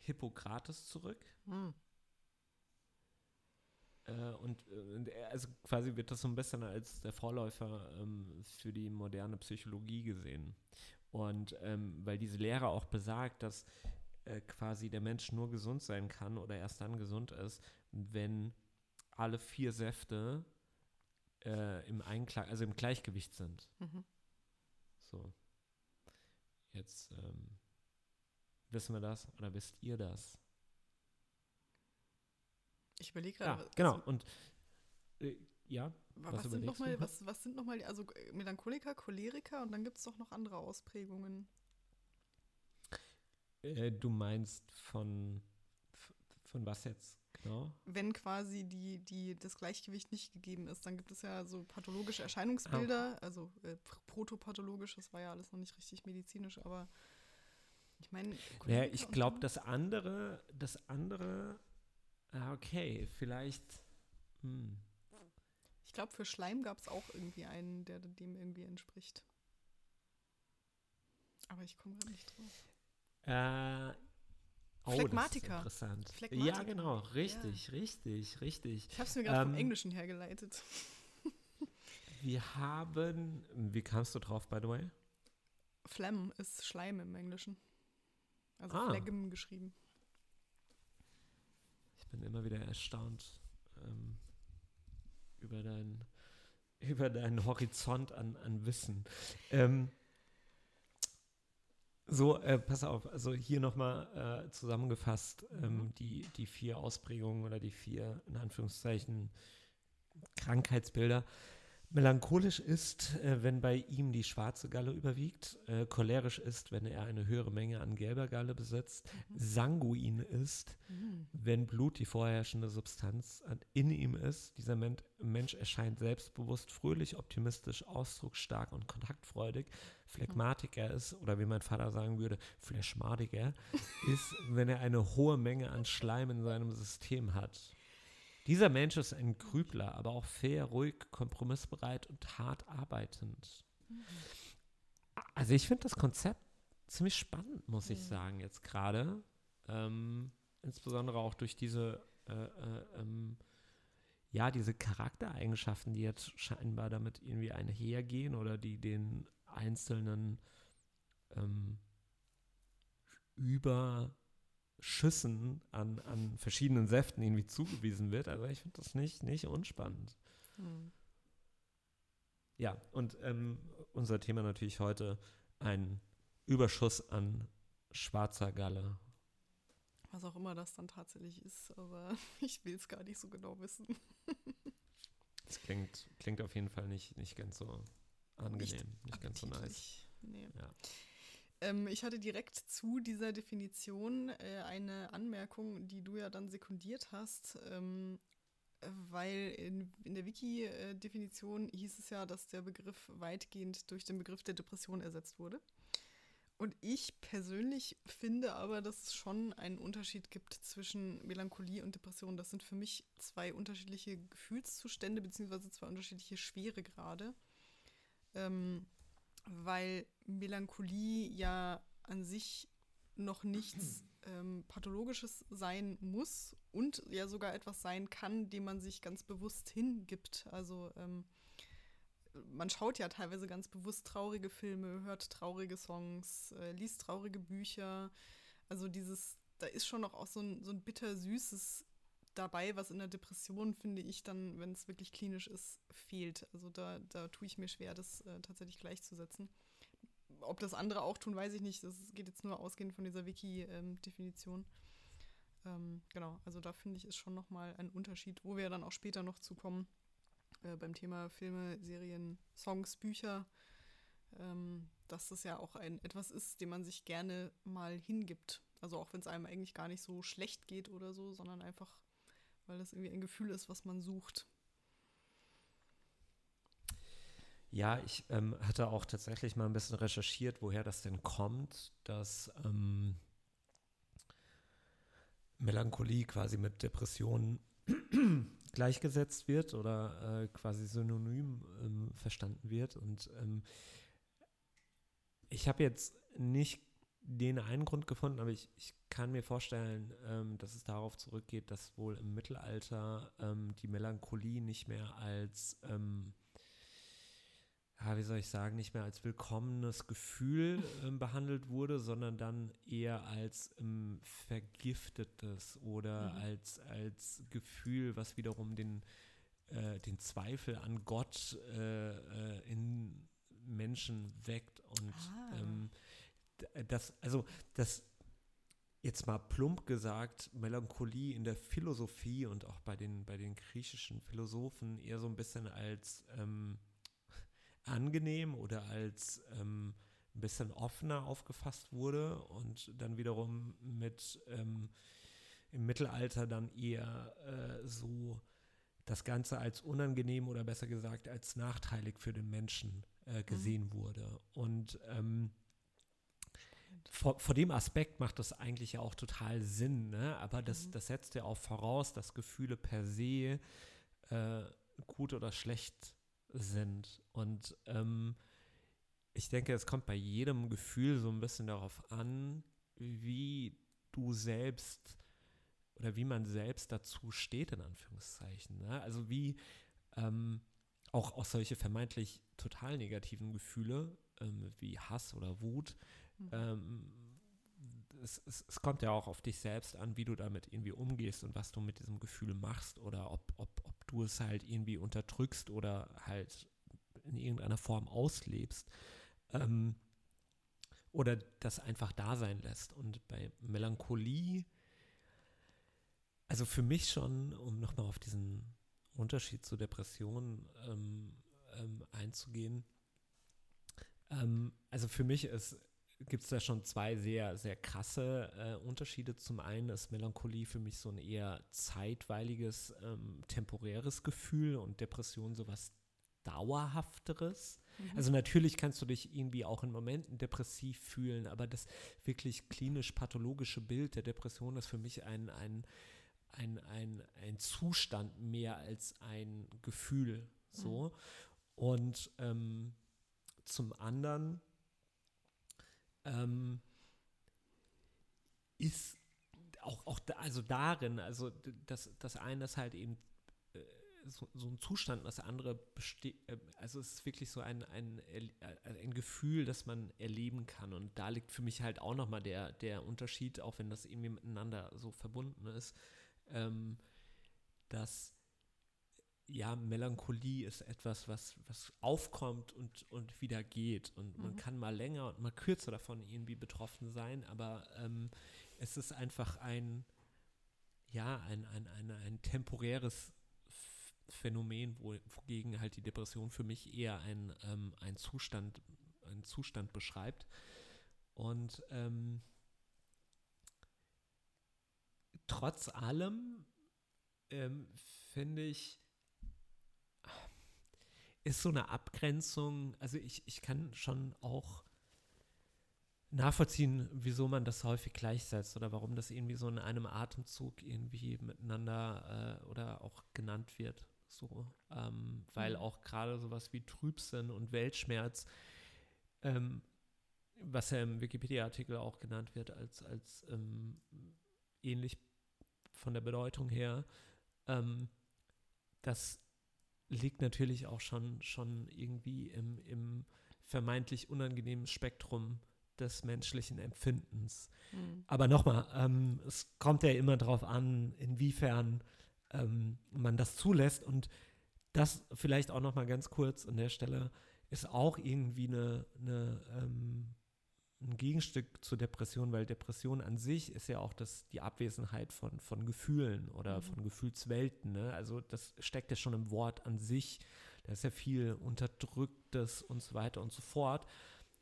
S2: Hippokrates zurück.
S1: Hm.
S2: Äh, und, er, also quasi wird das so ein bisschen als der Vorläufer ähm, für die moderne Psychologie gesehen. Und ähm, weil diese Lehre auch besagt, dass äh, quasi der Mensch nur gesund sein kann oder erst dann gesund ist, wenn alle vier Säfte äh, im Einklang, also im Gleichgewicht sind.
S1: Mhm.
S2: So. Jetzt ähm, wissen wir das oder wisst ihr das?
S1: Ich überlege
S2: Ja,
S1: gerade.
S2: genau.
S1: also,
S2: Und äh, ja,
S1: wa-
S2: was
S1: was, sind
S2: überlegst
S1: noch
S2: du
S1: mal,
S2: noch?
S1: was, was sind nochmal, also äh, Melancholiker, Choleriker und dann gibt es doch noch andere Ausprägungen.
S2: äh, du meinst von, von was jetzt genau?
S1: Wenn quasi die, die, das Gleichgewicht nicht gegeben ist, dann gibt es ja so pathologische Erscheinungsbilder, also äh, pr- protopathologisch, das war ja alles noch nicht richtig medizinisch, aber ich meine.
S2: Ja, ich glaube, das andere, das andere, ah, okay, vielleicht, hm.
S1: Ich glaube, für Schleim gab es auch irgendwie einen, der dem irgendwie entspricht. Aber ich komme gerade nicht drauf.
S2: Äh, oh,
S1: Phlegmatiker.
S2: Interessant.
S1: Phlegmatiker.
S2: Ja, genau, richtig, richtig, richtig.
S1: Ich habe es mir gerade vom
S2: Ähm,
S1: Englischen hergeleitet.
S2: Wir haben, wie kamst du drauf, by the way?
S1: Phlegm ist Schleim im Englischen. Also
S2: Ah.
S1: Phlegm geschrieben.
S2: Ich bin immer wieder erstaunt ähm, über, dein, über deinen Horizont an, an Wissen. Ähm, so, äh, pass auf, also hier nochmal äh, zusammengefasst, ähm,
S1: Mhm.
S2: die, die vier Ausprägungen oder die vier, in Anführungszeichen, Krankheitsbilder. Melancholisch ist, äh, wenn bei ihm die schwarze Galle überwiegt. Äh, cholerisch ist, wenn er eine höhere Menge an gelber Galle besitzt.
S1: Mhm.
S2: Sanguin ist, wenn Blut die vorherrschende Substanz an- in ihm ist. Dieser Men Mensch erscheint selbstbewusst, fröhlich, optimistisch, ausdrucksstark und kontaktfreudig. Phlegmatiker ist, oder wie mein Vater sagen würde, Flashmatiker, ist, wenn er eine hohe Menge an Schleim in seinem System hat. Dieser Mensch ist ein Grübler, aber auch fair, ruhig, kompromissbereit und hart arbeitend. Also ich finde das Konzept ziemlich spannend, muss ich
S1: Mhm.
S2: sagen, jetzt gerade. Ähm, insbesondere auch durch diese, äh, äh, ähm, ja, diese Charaktereigenschaften, die jetzt scheinbar damit irgendwie einhergehen oder die den einzelnen ähm, Überschüssen an, an verschiedenen Säften irgendwie zugewiesen wird. Also ich finde das nicht, nicht unspannend.
S1: Hm.
S2: Ja, und ähm, unser Thema natürlich heute ein Überschuss an schwarzer Galle.
S1: Was auch immer das dann tatsächlich ist, aber ich will es gar nicht so genau wissen.
S2: Das klingt, klingt auf jeden Fall nicht, nicht ganz so angenehm, nicht, ganz so nice.
S1: Nee.
S2: Ja.
S1: Ähm, ich hatte direkt zu dieser Definition äh, eine Anmerkung, die du ja dann sekundiert hast, ähm, äh, weil in, in der Wiki-Definition hieß es ja, dass der Begriff weitgehend durch den Begriff der Depression ersetzt wurde. Und ich persönlich finde aber, dass es schon einen Unterschied gibt zwischen Melancholie und Depression. Das sind für mich zwei unterschiedliche Gefühlszustände, beziehungsweise zwei unterschiedliche Schweregrade. Ähm, weil Melancholie ja an sich noch nichts ähm, Pathologisches sein muss und ja sogar etwas sein kann, dem man sich ganz bewusst hingibt. Also ähm, man schaut ja teilweise ganz bewusst traurige Filme, hört traurige Songs, äh, liest traurige Bücher. Also dieses, da ist schon noch auch so ein, so ein bittersüßes dabei, was in der Depression, finde ich, dann, wenn es wirklich klinisch ist, fehlt. Also da, da tue ich mir schwer, das äh, tatsächlich gleichzusetzen. Ob das andere auch tun, weiß ich nicht. Das geht jetzt nur ausgehend von dieser Wiki-Definition. Ähm, genau, also da finde ich, ist schon nochmal ein Unterschied, wo wir dann auch später noch zukommen äh, beim Thema Filme, Serien, Songs, Bücher, ähm, dass das ja auch ein etwas ist, dem man sich gerne mal hingibt. Also auch wenn es einem eigentlich gar nicht so schlecht geht oder so, sondern einfach, weil das irgendwie ein Gefühl ist, was man sucht.
S2: Ja, ich ähm, hatte auch tatsächlich mal ein bisschen recherchiert, woher das denn kommt, dass ähm, Melancholie quasi mit Depressionen gleichgesetzt wird oder äh, quasi synonym ähm, verstanden wird. Und ähm, ich habe jetzt nicht den einen Grund gefunden, aber ich, ich kann mir vorstellen, ähm, dass es darauf zurückgeht, dass wohl im Mittelalter ähm, die Melancholie nicht mehr als, ähm, ja, wie soll ich sagen, nicht mehr als willkommenes Gefühl ähm, behandelt wurde, sondern dann eher als ähm, vergiftetes oder mhm. als, als Gefühl, was wiederum den, äh, den Zweifel an Gott äh, äh, in Menschen weckt und ah ähm, das, also das jetzt mal plump gesagt, Melancholie in der Philosophie und auch bei den, bei den griechischen Philosophen eher so ein bisschen als ähm, angenehm oder als ähm, ein bisschen offener aufgefasst wurde und dann wiederum mit ähm, im Mittelalter dann eher äh, so das Ganze als unangenehm oder besser gesagt als nachteilig für den Menschen äh, gesehen mhm. wurde. Und ähm, vor, vor, dem Aspekt macht das eigentlich ja auch total Sinn, ne? aber das, mhm. das setzt ja auch voraus, dass Gefühle per se äh, gut oder schlecht sind. Und ähm, ich denke, es kommt bei jedem Gefühl so ein bisschen darauf an, wie du selbst oder wie man selbst dazu steht, in Anführungszeichen. Ne? Also wie ähm, auch, auch solche vermeintlich total negativen Gefühle ähm, wie Hass oder Wut Mhm. Ähm, es, es, es, kommt ja auch auf dich selbst an, wie du damit irgendwie umgehst und was du mit diesem Gefühl machst oder ob, ob, ob du es halt irgendwie unterdrückst oder halt in irgendeiner Form auslebst. Ähm, oder das einfach da sein lässt. Und bei Melancholie, also für mich schon, um nochmal auf diesen Unterschied zur Depression ähm, ähm, einzugehen, ähm, also für mich ist gibt es da schon zwei sehr, sehr krasse äh, Unterschiede. Zum einen ist Melancholie für mich so ein eher zeitweiliges, ähm, temporäres Gefühl und Depression sowas Dauerhafteres. Mhm. Also natürlich kannst du dich irgendwie auch in Momenten depressiv fühlen, aber das wirklich klinisch-pathologische Bild der Depression ist für mich ein, ein, ein, ein, ein Zustand mehr als ein Gefühl. So. Mhm. Und ähm, zum anderen ähm, ist auch, auch da, also darin, also das, das eine ist halt eben äh, so, so, ein Zustand, das andere besteht, äh, also es ist wirklich so ein, ein, äh, ein Gefühl, das man erleben kann. Und da liegt für mich halt auch nochmal der, der Unterschied, auch wenn das irgendwie miteinander so verbunden ist, ähm, dass ja, Melancholie ist etwas, was, was aufkommt und, und wieder geht. Und man mhm. kann mal länger und mal kürzer davon irgendwie betroffen sein, aber ähm, es ist einfach ein, ja, ein, ein, ein, ein temporäres Phänomen, wo, wogegen halt die Depression für mich eher ein, ähm, ein Zustand, einen Zustand beschreibt. Und ähm, trotz allem ähm, finde ich, ist so eine Abgrenzung, also ich, ich kann schon auch nachvollziehen, wieso man das häufig gleichsetzt oder warum das irgendwie so in einem Atemzug irgendwie miteinander äh, oder auch genannt wird. So, ähm, weil mhm. auch gerade sowas wie Trübsinn und Weltschmerz, ähm, was ja im Wikipedia-Artikel auch genannt wird als, als ähm, ähnlich von der Bedeutung her, ähm, das liegt natürlich auch schon, schon irgendwie im, im vermeintlich unangenehmen Spektrum des menschlichen Empfindens. Mhm. Aber nochmal, ähm, es kommt ja immer darauf an, inwiefern ähm, man das zulässt. Und das vielleicht auch nochmal ganz kurz an der Stelle ist auch irgendwie eine, eine ähm, ein Gegenstück zur Depression, weil Depression an sich ist ja auch das, die Abwesenheit von, von Gefühlen oder mhm. von Gefühlswelten. Ne? Also das steckt ja schon im Wort an sich. Da ist ja viel Unterdrücktes und so weiter und so fort.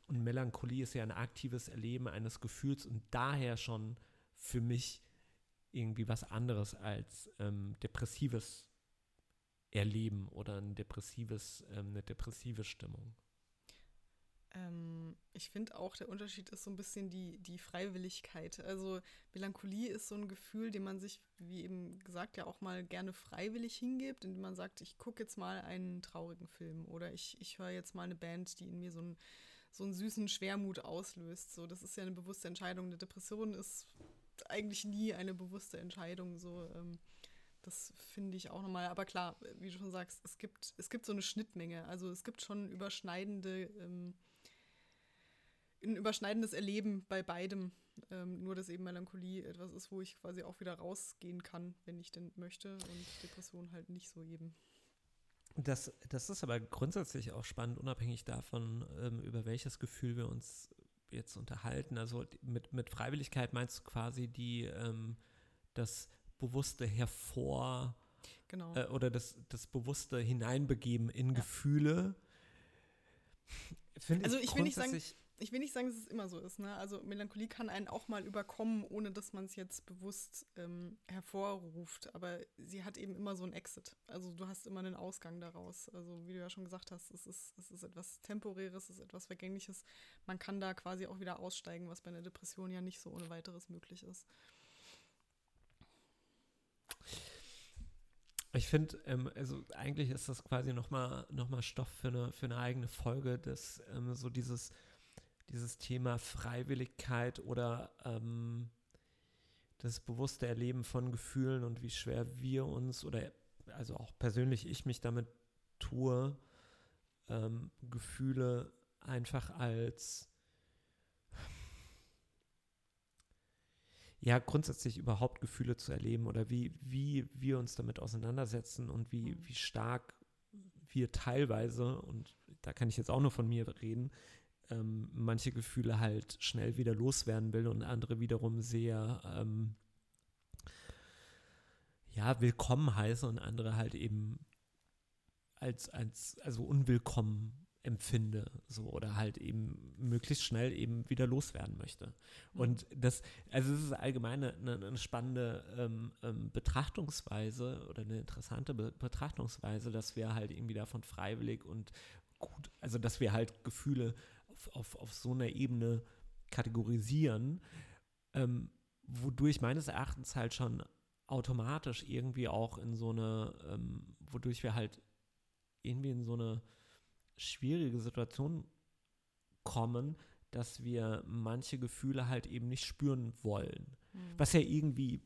S2: Und Melancholie ist ja ein aktives Erleben eines Gefühls und daher schon für mich irgendwie was anderes als ähm, depressives Erleben oder ein depressives, ähm, eine depressive Stimmung.
S1: Ähm, ich finde auch, der Unterschied ist so ein bisschen die, die Freiwilligkeit. Also Melancholie ist so ein Gefühl, dem man sich, wie eben gesagt, ja auch mal gerne freiwillig hingibt, indem man sagt, ich gucke jetzt mal einen traurigen Film oder ich, ich höre jetzt mal eine Band, die in mir so ein, so einen süßen Schwermut auslöst. So, das ist ja eine bewusste Entscheidung. Eine Depression ist eigentlich nie eine bewusste Entscheidung. So, ähm, das finde ich auch nochmal. Aber klar, wie du schon sagst, es gibt, es gibt so eine Schnittmenge. Also es gibt schon überschneidende, ähm, ein überschneidendes Erleben bei beidem. Ähm, nur, dass eben Melancholie etwas ist, wo ich quasi auch wieder rausgehen kann, wenn ich denn möchte. Und Depression halt nicht so eben.
S2: Das, das ist aber grundsätzlich auch spannend, unabhängig davon, ähm, über welches Gefühl wir uns jetzt unterhalten. Also mit, mit Freiwilligkeit meinst du quasi die, ähm, das bewusste Hervor
S1: genau.
S2: äh, oder das, das bewusste Hineinbegeben in ja. Gefühle.
S1: also ich will nicht sagen, ich will nicht sagen, dass es immer so ist. Ne? Also Melancholie kann einen auch mal überkommen, ohne dass man es jetzt bewusst ähm, hervorruft. Aber sie hat eben immer so einen Exit. Also du hast immer einen Ausgang daraus. Also wie du ja schon gesagt hast, es ist, es ist etwas Temporäres, es ist etwas Vergängliches. Man kann da quasi auch wieder aussteigen, was bei einer Depression ja nicht so ohne weiteres möglich ist.
S2: Ich finde, ähm, also eigentlich ist das quasi nochmal noch mal Stoff für eine, für eine eigene Folge, dass ähm, so dieses dieses Thema Freiwilligkeit oder ähm, das bewusste Erleben von Gefühlen und wie schwer wir uns oder also auch persönlich ich mich damit tue, ähm, Gefühle einfach als ja grundsätzlich überhaupt Gefühle zu erleben oder wie, wie wir uns damit auseinandersetzen und wie, wie stark wir teilweise, und da kann ich jetzt auch nur von mir reden, ähm, manche Gefühle halt schnell wieder loswerden will und andere wiederum sehr ähm, ja, willkommen heiße und andere halt eben als, als also unwillkommen empfinde, so oder halt eben möglichst schnell eben wieder loswerden möchte. Mhm. Und das, also es ist allgemein eine, eine spannende ähm, ähm, Betrachtungsweise oder eine interessante Be Betrachtungsweise, dass wir halt irgendwie davon freiwillig und gut, also dass wir halt Gefühle auf, auf, auf so einer Ebene kategorisieren, ähm, wodurch meines Erachtens halt schon automatisch irgendwie auch in so eine, ähm, wodurch wir halt irgendwie in so eine schwierige Situation kommen, dass wir manche Gefühle halt eben nicht spüren wollen. Mhm. Was ja irgendwie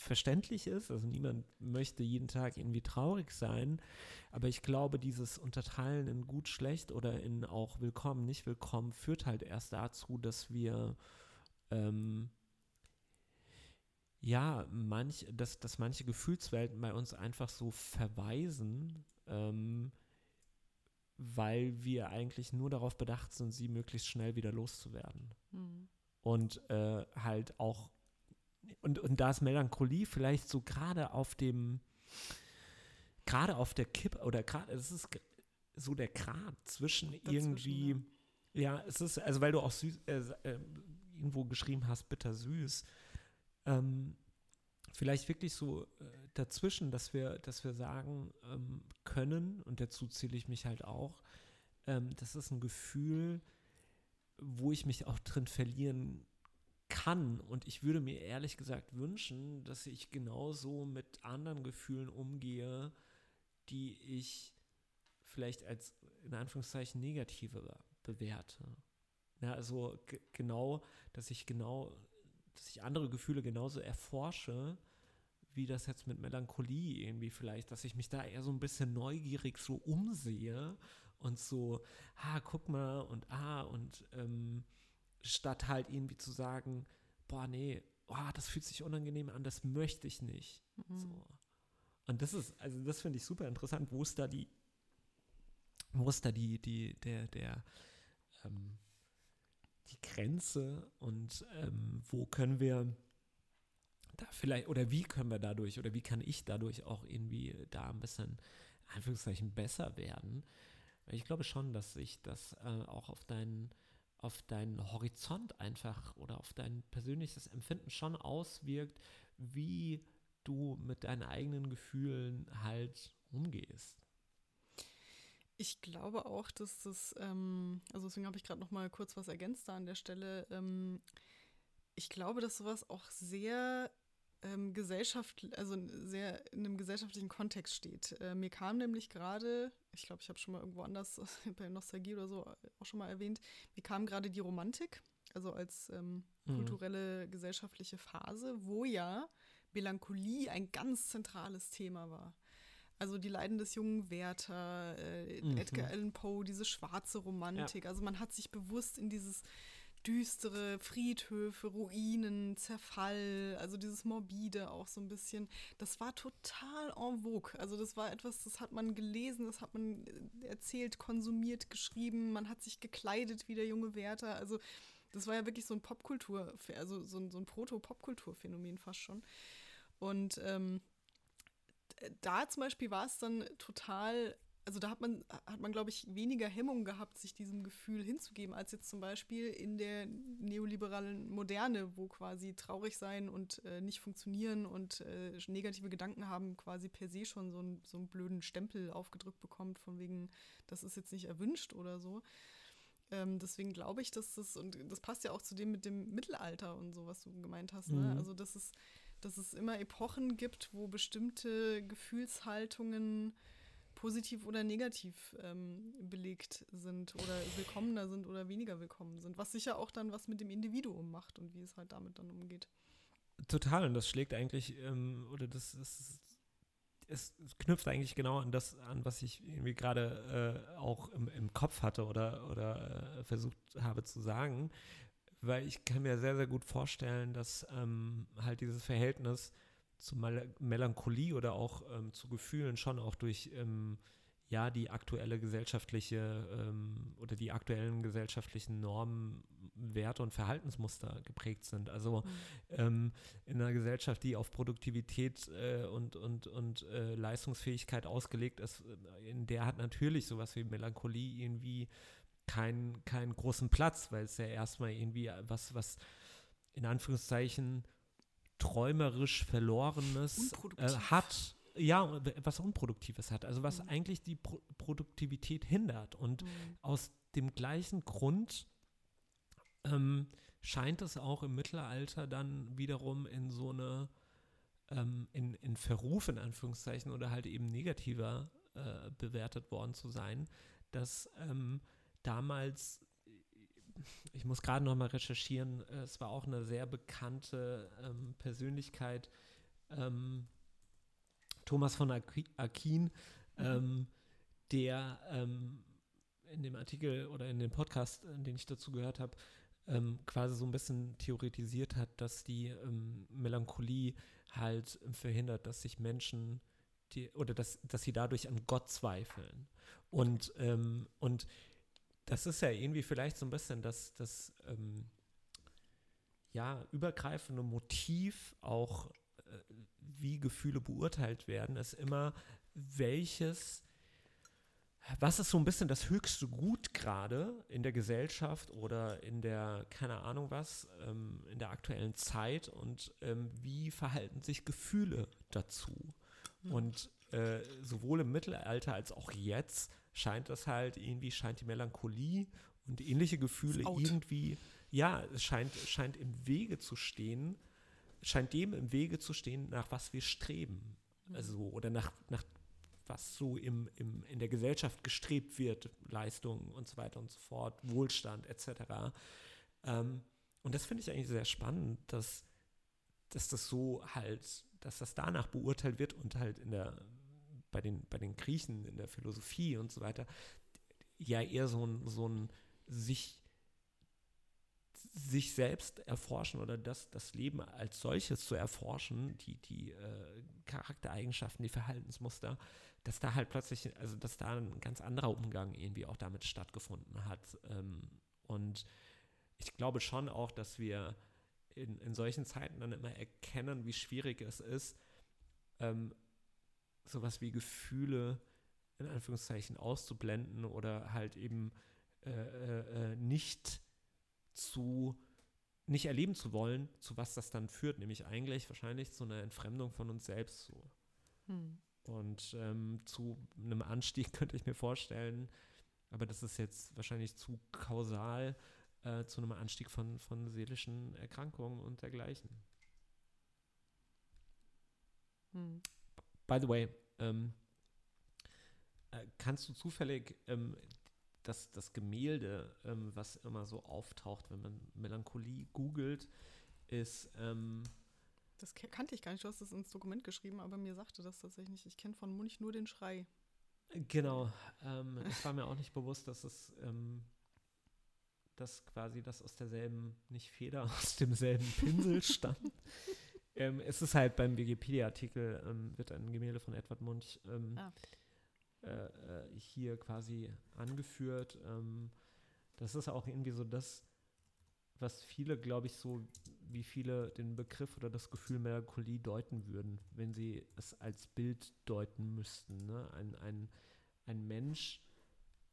S2: verständlich ist. Also niemand möchte jeden Tag irgendwie traurig sein. Aber ich glaube, dieses Unterteilen in gut, schlecht oder in auch willkommen, nicht willkommen führt halt erst dazu, dass wir ähm, ja, manch, dass, dass manche Gefühlswelten bei uns einfach so verweisen, ähm, weil wir eigentlich nur darauf bedacht sind, sie möglichst schnell wieder loszuwerden. Mhm. Und äh, halt auch und, und da ist Melancholie vielleicht so gerade auf dem, gerade auf der Kippe, oder gerade, es ist so der Grad zwischen Dazwischen, irgendwie, ja. ja. es ist, also weil du auch süß, äh, äh, irgendwo geschrieben hast, bittersüß, ähm, vielleicht wirklich so äh, dazwischen, dass wir, dass wir sagen ähm, können, und dazu zähle ich mich halt auch, ähm, das ist ein Gefühl, wo ich mich auch drin verlieren kann. Und ich würde mir ehrlich gesagt wünschen, dass ich genauso mit anderen Gefühlen umgehe, die ich vielleicht als in Anführungszeichen negative bewerte. Ja, also genau, dass ich genau, dass ich andere Gefühle genauso erforsche, wie das jetzt mit Melancholie irgendwie vielleicht, dass ich mich da eher so ein bisschen neugierig so umsehe und so, ah, guck mal und ah und ähm, statt halt irgendwie zu sagen, boah, nee, oh, das fühlt sich unangenehm an, das möchte ich nicht. Mhm. So. Und das ist, also das finde ich super interessant, wo ist da die, wo ist da die, die, der, der, ähm, die Grenze und ähm, wo können wir da vielleicht, oder wie können wir dadurch, oder wie kann ich dadurch auch irgendwie da ein bisschen, Anführungszeichen, besser werden? Ich glaube schon, dass sich das äh, auch auf deinen auf deinen Horizont einfach oder auf dein persönliches Empfinden schon auswirkt, wie du mit deinen eigenen Gefühlen halt umgehst.
S1: Ich glaube auch, dass das, ähm, also deswegen habe ich gerade noch mal kurz was ergänzt da an der Stelle. Ähm, ich glaube, dass sowas auch sehr ähm, Gesellschaft, also sehr in einem gesellschaftlichen Kontext steht. Äh, mir kam nämlich gerade, ich glaube, ich habe schon mal irgendwo anders bei Nostalgie oder so auch schon mal erwähnt, mir kam gerade die Romantik, also als ähm, mhm. kulturelle gesellschaftliche Phase, wo ja Melancholie ein ganz zentrales Thema war. Also die Leiden des jungen Werther, äh, mhm. Edgar Allan Poe, diese schwarze Romantik. Ja. Also man hat sich bewusst in dieses düstere Friedhöfe, Ruinen, Zerfall, also dieses Morbide auch so ein bisschen. Das war total en vogue. Also das war etwas, das hat man gelesen, das hat man erzählt, konsumiert, geschrieben, man hat sich gekleidet wie der junge Werther. Also das war ja wirklich so ein Popkultur, also so ein, so ein Proto-Popkulturphänomen fast schon. Und ähm, da zum Beispiel war es dann total, also da hat man, hat man, glaube ich, weniger Hemmung gehabt, sich diesem Gefühl hinzugeben, als jetzt zum Beispiel in der neoliberalen Moderne, wo quasi traurig sein und äh, nicht funktionieren und äh, negative Gedanken haben, quasi per se schon so, ein, so einen blöden Stempel aufgedrückt bekommt, von wegen, das ist jetzt nicht erwünscht oder so. Ähm, deswegen glaube ich, dass das, und das passt ja auch zu dem mit dem Mittelalter und so, was du gemeint hast, ne? Mhm. Also, dass es, dass es immer Epochen gibt, wo bestimmte Gefühlshaltungen positiv oder negativ ähm, belegt sind oder willkommener sind oder weniger willkommen sind, was sicher auch dann was mit dem Individuum macht und wie es halt damit dann umgeht.
S2: Total, und das schlägt eigentlich, ähm, oder das, das es knüpft eigentlich genau an das an, was ich irgendwie gerade äh, auch im, im, Kopf hatte oder, oder äh, versucht habe zu sagen. Weil ich kann mir sehr, sehr gut vorstellen, dass ähm, halt dieses Verhältnis zu Mel Melancholie oder auch ähm, zu Gefühlen schon auch durch ähm, ja die aktuelle gesellschaftliche ähm, oder die aktuellen gesellschaftlichen Normen, Werte und Verhaltensmuster geprägt sind. Also mhm. ähm, in einer Gesellschaft, die auf Produktivität äh, und, und, und äh, Leistungsfähigkeit ausgelegt ist, äh, in der hat natürlich sowas wie Melancholie irgendwie keinen keinen großen Platz, weil es ja erstmal irgendwie was, was in Anführungszeichen träumerisch Verlorenes äh, hat ja, was Unproduktives hat, also was mhm. eigentlich die Pro Produktivität hindert. Und mhm. aus dem gleichen Grund ähm, scheint es auch im Mittelalter dann wiederum in so eine, ähm, in, in Verruf in Anführungszeichen oder halt eben negativer äh, bewertet worden zu sein, dass ähm, damals ich muss gerade noch mal recherchieren, es war auch eine sehr bekannte ähm, Persönlichkeit, ähm, Thomas von Aquin, mhm. ähm, der ähm, in dem Artikel oder in dem Podcast, äh, den ich dazu gehört habe, ähm, quasi so ein bisschen theoretisiert hat, dass die Melancholie halt verhindert, dass sich Menschen die, oder dass, dass sie dadurch an Gott zweifeln. Und, ähm, und das ist ja irgendwie vielleicht so ein bisschen das, das ähm, ja, übergreifende Motiv auch wie Gefühle beurteilt werden, ist immer, welches, was ist so ein bisschen das höchste Gut gerade in der Gesellschaft oder in der, keine Ahnung was, ähm, in der aktuellen Zeit und ähm, wie verhalten sich Gefühle dazu? Mhm. Und äh, sowohl im Mittelalter als auch jetzt scheint das halt irgendwie, scheint die Melancholie und ähnliche Gefühle irgendwie, ja, es scheint, scheint im Wege zu stehen scheint dem im Wege zu stehen, nach was wir streben. Mhm. Also, oder nach, nach was so im, im, in der Gesellschaft gestrebt wird, Leistungen und so weiter und so fort, Wohlstand etc. Ähm, und das finde ich eigentlich sehr spannend, dass, dass das so halt, dass das danach beurteilt wird und halt in der, bei den, bei den Griechen in der Philosophie und so weiter, ja eher so ein, so ein sich sich selbst erforschen oder das, das Leben als solches zu erforschen, die, die äh, Charaktereigenschaften, die Verhaltensmuster, dass da halt plötzlich, also dass da ein ganz anderer Umgang irgendwie auch damit stattgefunden hat. Ähm, und ich glaube schon auch, dass wir in, in solchen Zeiten dann immer erkennen, wie schwierig es ist, ähm, sowas wie Gefühle in Anführungszeichen auszublenden oder halt eben äh, äh, äh nicht zu nicht erleben zu wollen, zu was das dann führt, nämlich eigentlich wahrscheinlich zu einer Entfremdung von uns selbst so. Hm. Und ähm, zu einem Anstieg könnte ich mir vorstellen, aber das ist jetzt wahrscheinlich zu kausal, äh, zu einem Anstieg von, von seelischen Erkrankungen und dergleichen. Hm. By the way, ähm, äh, kannst du zufällig ähm, das, das Gemälde, ähm, was immer so auftaucht, wenn man Melancholie googelt, ist. Ähm,
S1: das kannte ich gar nicht. Du hast das ins Dokument geschrieben, aber mir sagte das tatsächlich nicht. Ich kenne von Munich nur den Schrei.
S2: Genau. Ähm, es war mir auch nicht bewusst, dass es ähm, dass quasi das aus derselben, nicht Feder, aus demselben Pinsel stammt. Ähm, es ist halt beim Wikipedia-Artikel, ähm, wird ein Gemälde von Edward Munch ähm, ah. äh, äh, hier quasi angeführt. Ähm, das ist auch irgendwie so das, was viele, glaube ich, so wie viele den Begriff oder das Gefühl Melancholie deuten würden, wenn sie es als Bild deuten müssten. Ne? Ein, ein, ein Mensch,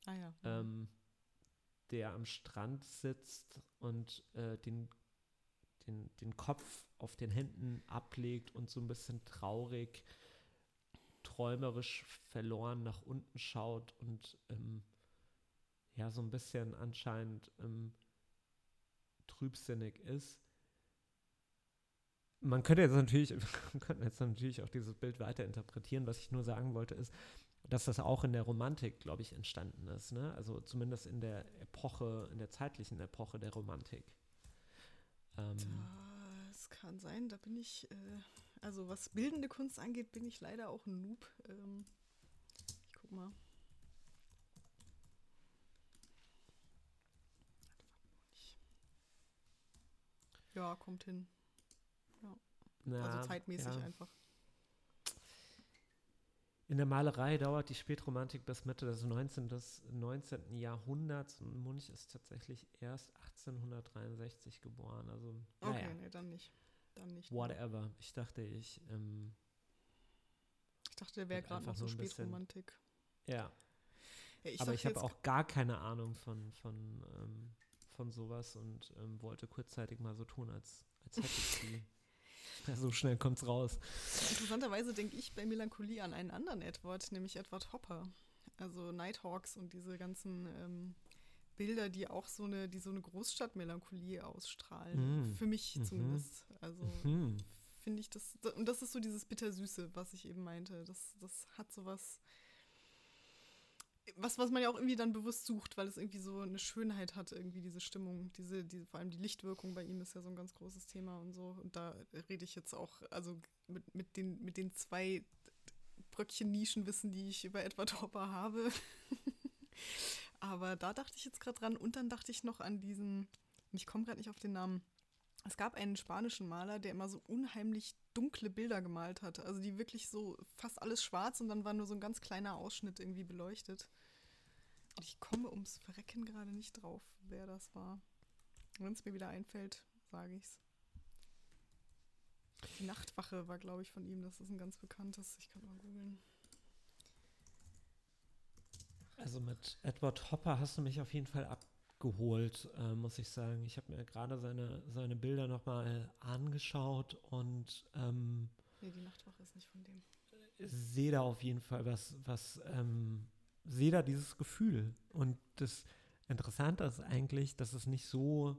S1: ah, ja.
S2: ähm, der am Strand sitzt und äh, den, den, den Kopf auf den Händen ablegt und so ein bisschen traurig, träumerisch verloren nach unten schaut und ähm, ja, so ein bisschen anscheinend ähm, trübsinnig ist. Man könnte jetzt natürlich, man könnte jetzt natürlich auch dieses Bild weiter interpretieren. Was ich nur sagen wollte, ist, dass das auch in der Romantik, glaube ich, entstanden ist. Ne? Also zumindest in der Epoche, in der zeitlichen Epoche der Romantik.
S1: Ähm, das kann sein, da bin ich, äh, also was bildende Kunst angeht, bin ich leider auch ein Noob. Ähm, ich guck mal. Ja, kommt hin. Ja. Na, also zeitmäßig ja. einfach.
S2: In der Malerei dauert die Spätromantik bis Mitte des 19. Des 19. Jahrhunderts und Munch ist tatsächlich erst 1863 geboren. Also,
S1: okay, naja. nee, dann nicht. Dann nicht.
S2: Whatever. Ich dachte, ich. Ähm,
S1: ich dachte, der wäre gerade noch so Spätromantik.
S2: Ja. ja ich Aber ich habe auch gar keine Ahnung von, von, ähm, von sowas und ähm, wollte kurzzeitig mal so tun, als, als hätte ich die. So schnell kommt's raus.
S1: Interessanterweise denke ich bei Melancholie an einen anderen Edward, nämlich Edward Hopper. Also Nighthawks und diese ganzen ähm, Bilder, die auch so eine, die so eine Großstadtmelancholie ausstrahlen. Mm. Für mich mhm. zumindest. Also mhm. finde ich das, und das ist so dieses Bittersüße, was ich eben meinte. Das, das hat sowas was, was man ja auch irgendwie dann bewusst sucht, weil es irgendwie so eine Schönheit hat, irgendwie diese Stimmung, diese, diese, vor allem die Lichtwirkung bei ihm ist ja so ein ganz großes Thema und so. Und da rede ich jetzt auch, also mit, mit, den, mit den zwei Bröckchen Nischenwissen, die ich über Edward Hopper habe. Aber da dachte ich jetzt gerade dran und dann dachte ich noch an diesen, ich komme gerade nicht auf den Namen. Es gab einen spanischen Maler, der immer so unheimlich dunkle Bilder gemalt hat. Also die wirklich so fast alles schwarz und dann war nur so ein ganz kleiner Ausschnitt irgendwie beleuchtet. Und ich komme ums Verrecken gerade nicht drauf, wer das war. Wenn es mir wieder einfällt, sage ich's. Die Nachtwache war, glaube ich, von ihm. Das ist ein ganz bekanntes. Ich kann mal googeln.
S2: Also mit Edward Hopper hast du mich auf jeden Fall abgeholt, äh, muss ich sagen. Ich habe mir gerade seine, seine Bilder nochmal angeschaut und ähm,
S1: Nee, die Nachtwache ist nicht von dem.
S2: Sehe da auf jeden Fall was, was ähm, sehe da dieses Gefühl. Und das Interessante ist eigentlich, dass es nicht so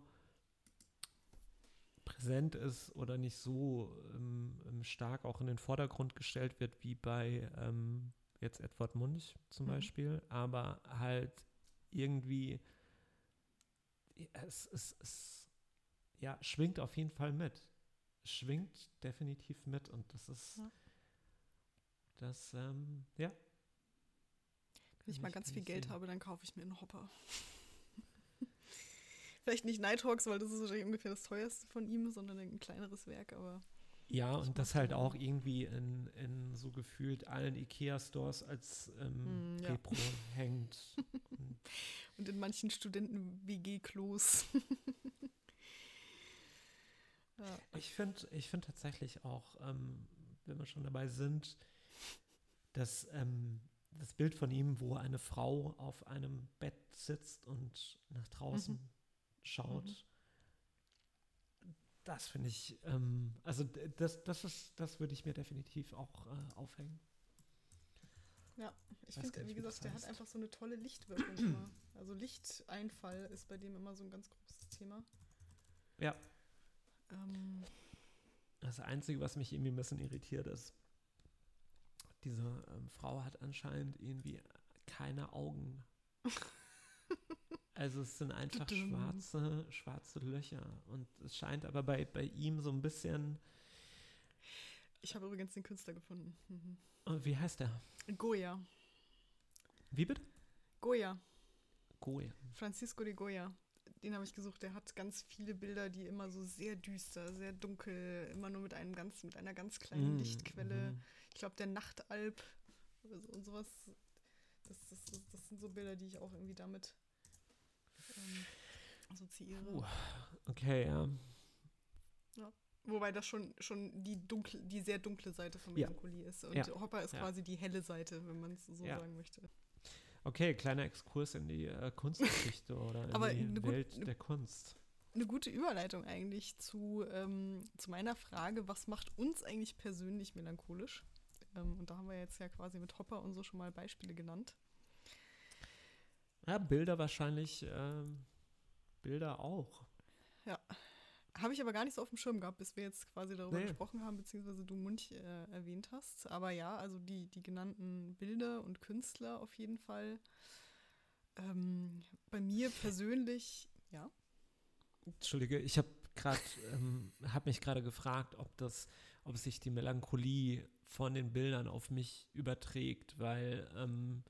S2: präsent ist oder nicht so ähm, ähm, stark auch in den Vordergrund gestellt wird wie bei ähm, jetzt Edward Munch zum mhm. Beispiel, aber halt irgendwie es, es, es ja, schwingt auf jeden Fall mit. Schwingt definitiv mit und das ist ja. das, ähm, ja,
S1: wenn ich mal ganz viel Geld sehen. habe, dann kaufe ich mir einen Hopper. Vielleicht nicht Nighthawks, weil das ist wahrscheinlich ungefähr das teuerste von ihm, sondern ein kleineres Werk, aber.
S2: Ja, und das halt auch irgendwie in, in so gefühlt allen IKEA-Stores als ähm, mm, ja. Repro hängt.
S1: und in manchen Studenten-WG-Klos.
S2: ja. Ich finde ich find tatsächlich auch, ähm, wenn wir schon dabei sind, dass ähm, das Bild von ihm, wo eine Frau auf einem Bett sitzt und nach draußen mhm. schaut. Mhm. Das finde ich, ähm, also das, das ist, das würde ich mir definitiv auch äh, aufhängen.
S1: Ja, ich finde, wie gesagt, der hat einfach so eine tolle Lichtwirkung immer. Also Lichteinfall ist bei dem immer so ein ganz großes Thema.
S2: Ja. Ähm. Das Einzige, was mich irgendwie ein bisschen irritiert, ist, diese ähm, Frau hat anscheinend irgendwie keine Augen. also es sind einfach schwarze, schwarze Löcher. Und es scheint aber bei, bei ihm so ein bisschen.
S1: Ich habe übrigens den Künstler gefunden. Mhm.
S2: Und wie heißt der?
S1: Goya.
S2: Wie bitte?
S1: Goya.
S2: Goya.
S1: Francisco de Goya. Den habe ich gesucht. Der hat ganz viele Bilder, die immer so sehr düster, sehr dunkel, immer nur mit einem ganz, mit einer ganz kleinen mm, Lichtquelle. Mm. Ich glaube, der Nachtalb und sowas. Das, das, das, sind so Bilder, die ich auch irgendwie damit ähm, assoziiere. Puh.
S2: Okay, ja.
S1: ja. Wobei das schon, schon die, dunkle, die sehr dunkle Seite von Melancholie ja. ist. Und ja. Hopper ist quasi die helle Seite, wenn man es so sagen möchte.
S2: Okay, kleiner Exkurs in die äh, Kunstgeschichte oder in
S1: Aber
S2: die Welt gut, der Kunst.
S1: Eine gute Überleitung eigentlich zu, ähm, zu meiner Frage, was macht uns eigentlich persönlich melancholisch? Ähm, und da haben wir jetzt ja quasi mit Hopper und so schon mal Beispiele genannt.
S2: Ja, Bilder wahrscheinlich, ähm, Bilder auch.
S1: Ja, habe ich aber gar nicht so auf dem Schirm gehabt, bis wir jetzt quasi darüber nee. gesprochen haben, beziehungsweise du Munch äh, erwähnt hast. Aber ja, also die, die genannten Bilder und Künstler auf jeden Fall. Ähm, bei mir persönlich, ja.
S2: Entschuldige, ich habe gerade, ähm, habe mich gerade gefragt, ob das, ob sich die Melancholie von den Bildern auf mich überträgt, weil ähm,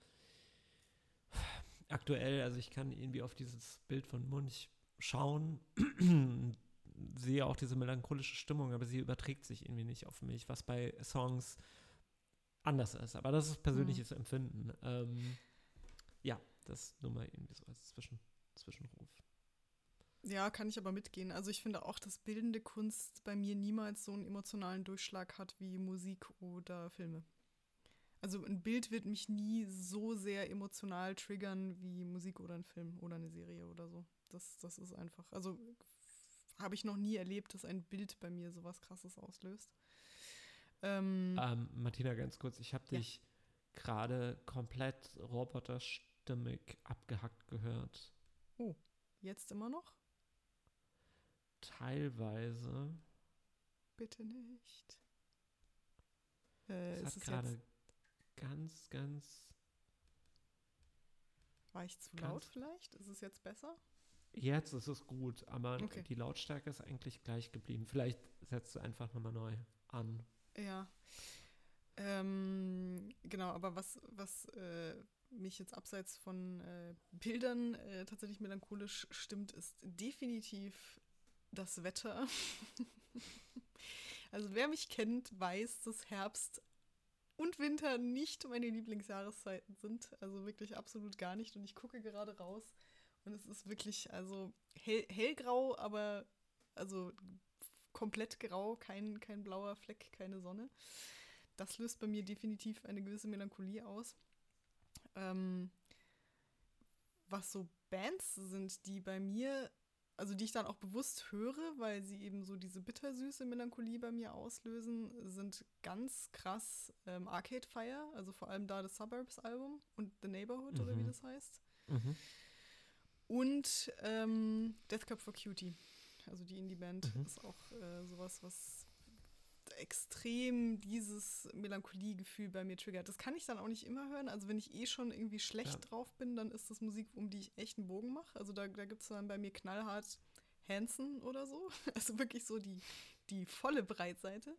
S2: aktuell, also ich kann irgendwie auf dieses Bild von Munch schauen sehe auch diese melancholische Stimmung, aber sie überträgt sich irgendwie nicht auf mich, was bei Songs anders ist. Aber das ist persönliches mhm. Empfinden. Ähm, ja, das nur mal irgendwie so als Zwischen Zwischenruf.
S1: Ja, kann ich aber mitgehen. Also ich finde auch, dass bildende Kunst bei mir niemals so einen emotionalen Durchschlag hat wie Musik oder Filme. Also ein Bild wird mich nie so sehr emotional triggern wie Musik oder ein Film oder eine Serie oder so. Das, das ist einfach. Also habe ich noch nie erlebt, dass ein Bild bei mir sowas Krasses auslöst.
S2: Ähm, ähm, Martina, ganz kurz, ich habe ja. dich gerade komplett roboterstimmig abgehackt gehört.
S1: Oh, jetzt immer noch?
S2: Teilweise.
S1: Bitte nicht.
S2: Äh, es hat gerade ganz, ganz.
S1: War ich zu laut vielleicht? Ist es jetzt besser?
S2: Jetzt ist es gut, aber okay. die Lautstärke ist eigentlich gleich geblieben. Vielleicht setzt du einfach nochmal neu an.
S1: Ja. Ähm, genau, aber was, was äh, mich jetzt abseits von äh, Bildern äh, tatsächlich melancholisch stimmt, ist definitiv das Wetter. also wer mich kennt, weiß, dass Herbst und Winter nicht meine Lieblingsjahreszeiten sind. Also wirklich absolut gar nicht. Und ich gucke gerade raus und es ist wirklich, also hell, hellgrau, aber also komplett grau, kein, kein blauer Fleck, keine Sonne. Das löst bei mir definitiv eine gewisse Melancholie aus. Ähm, was so Bands sind, die bei mir, also die ich dann auch bewusst höre, weil sie eben so diese bittersüße Melancholie bei mir auslösen, sind ganz krass ähm, Arcade Fire, also vor allem da das Suburbs Album und The Neighborhood mhm. oder wie mhm. das heißt. Mhm. Und ähm, Death Cup for Cutie. Also die Indie-Band mhm. ist auch äh, sowas, was extrem dieses Melancholie-Gefühl bei mir triggert. Das kann ich dann auch nicht immer hören. Also wenn ich eh schon irgendwie schlecht ja. drauf bin, dann ist das Musik, um die ich echt einen Bogen mache. Also da, da gibt es dann bei mir knallhart Hansen oder so. Also wirklich so die, die volle Breitseite.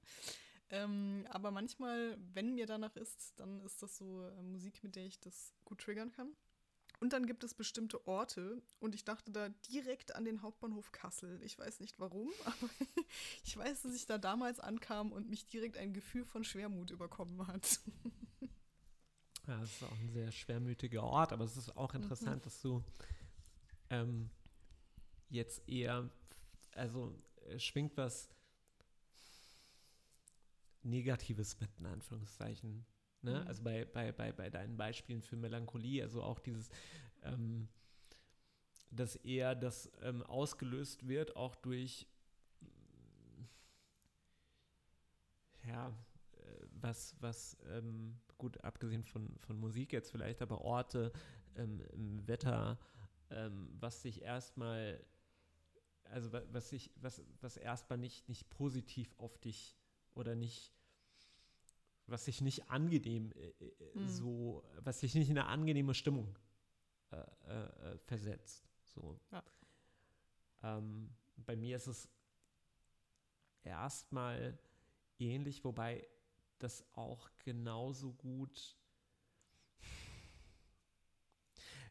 S1: Ähm, aber manchmal, wenn mir danach ist, dann ist das so äh, Musik, mit der ich das gut triggern kann. Und dann gibt es bestimmte Orte und ich dachte da direkt an den Hauptbahnhof Kassel. Ich weiß nicht warum, aber ich weiß, dass ich da damals ankam und mich direkt ein Gefühl von Schwermut überkommen hat.
S2: Ja, es ist auch ein sehr schwermütiger Ort, aber es ist auch interessant, mhm. dass du ähm, jetzt eher, also schwingt was Negatives mit, in Anführungszeichen, Ne? Mhm. Also bei, bei, bei, bei deinen Beispielen für Melancholie, also auch dieses, ähm, dass eher das ähm, ausgelöst wird, auch durch, ja, äh, was, was ähm, gut, abgesehen von, von Musik jetzt vielleicht, aber Orte, ähm, Wetter, ähm, was sich erstmal, also was sich, was, was erstmal nicht, nicht positiv auf dich oder nicht was sich nicht angenehm mhm. so, was sich nicht in eine angenehme Stimmung äh, äh, versetzt. So. Ja. Ähm, bei mir ist es erstmal ähnlich, wobei das auch genauso gut.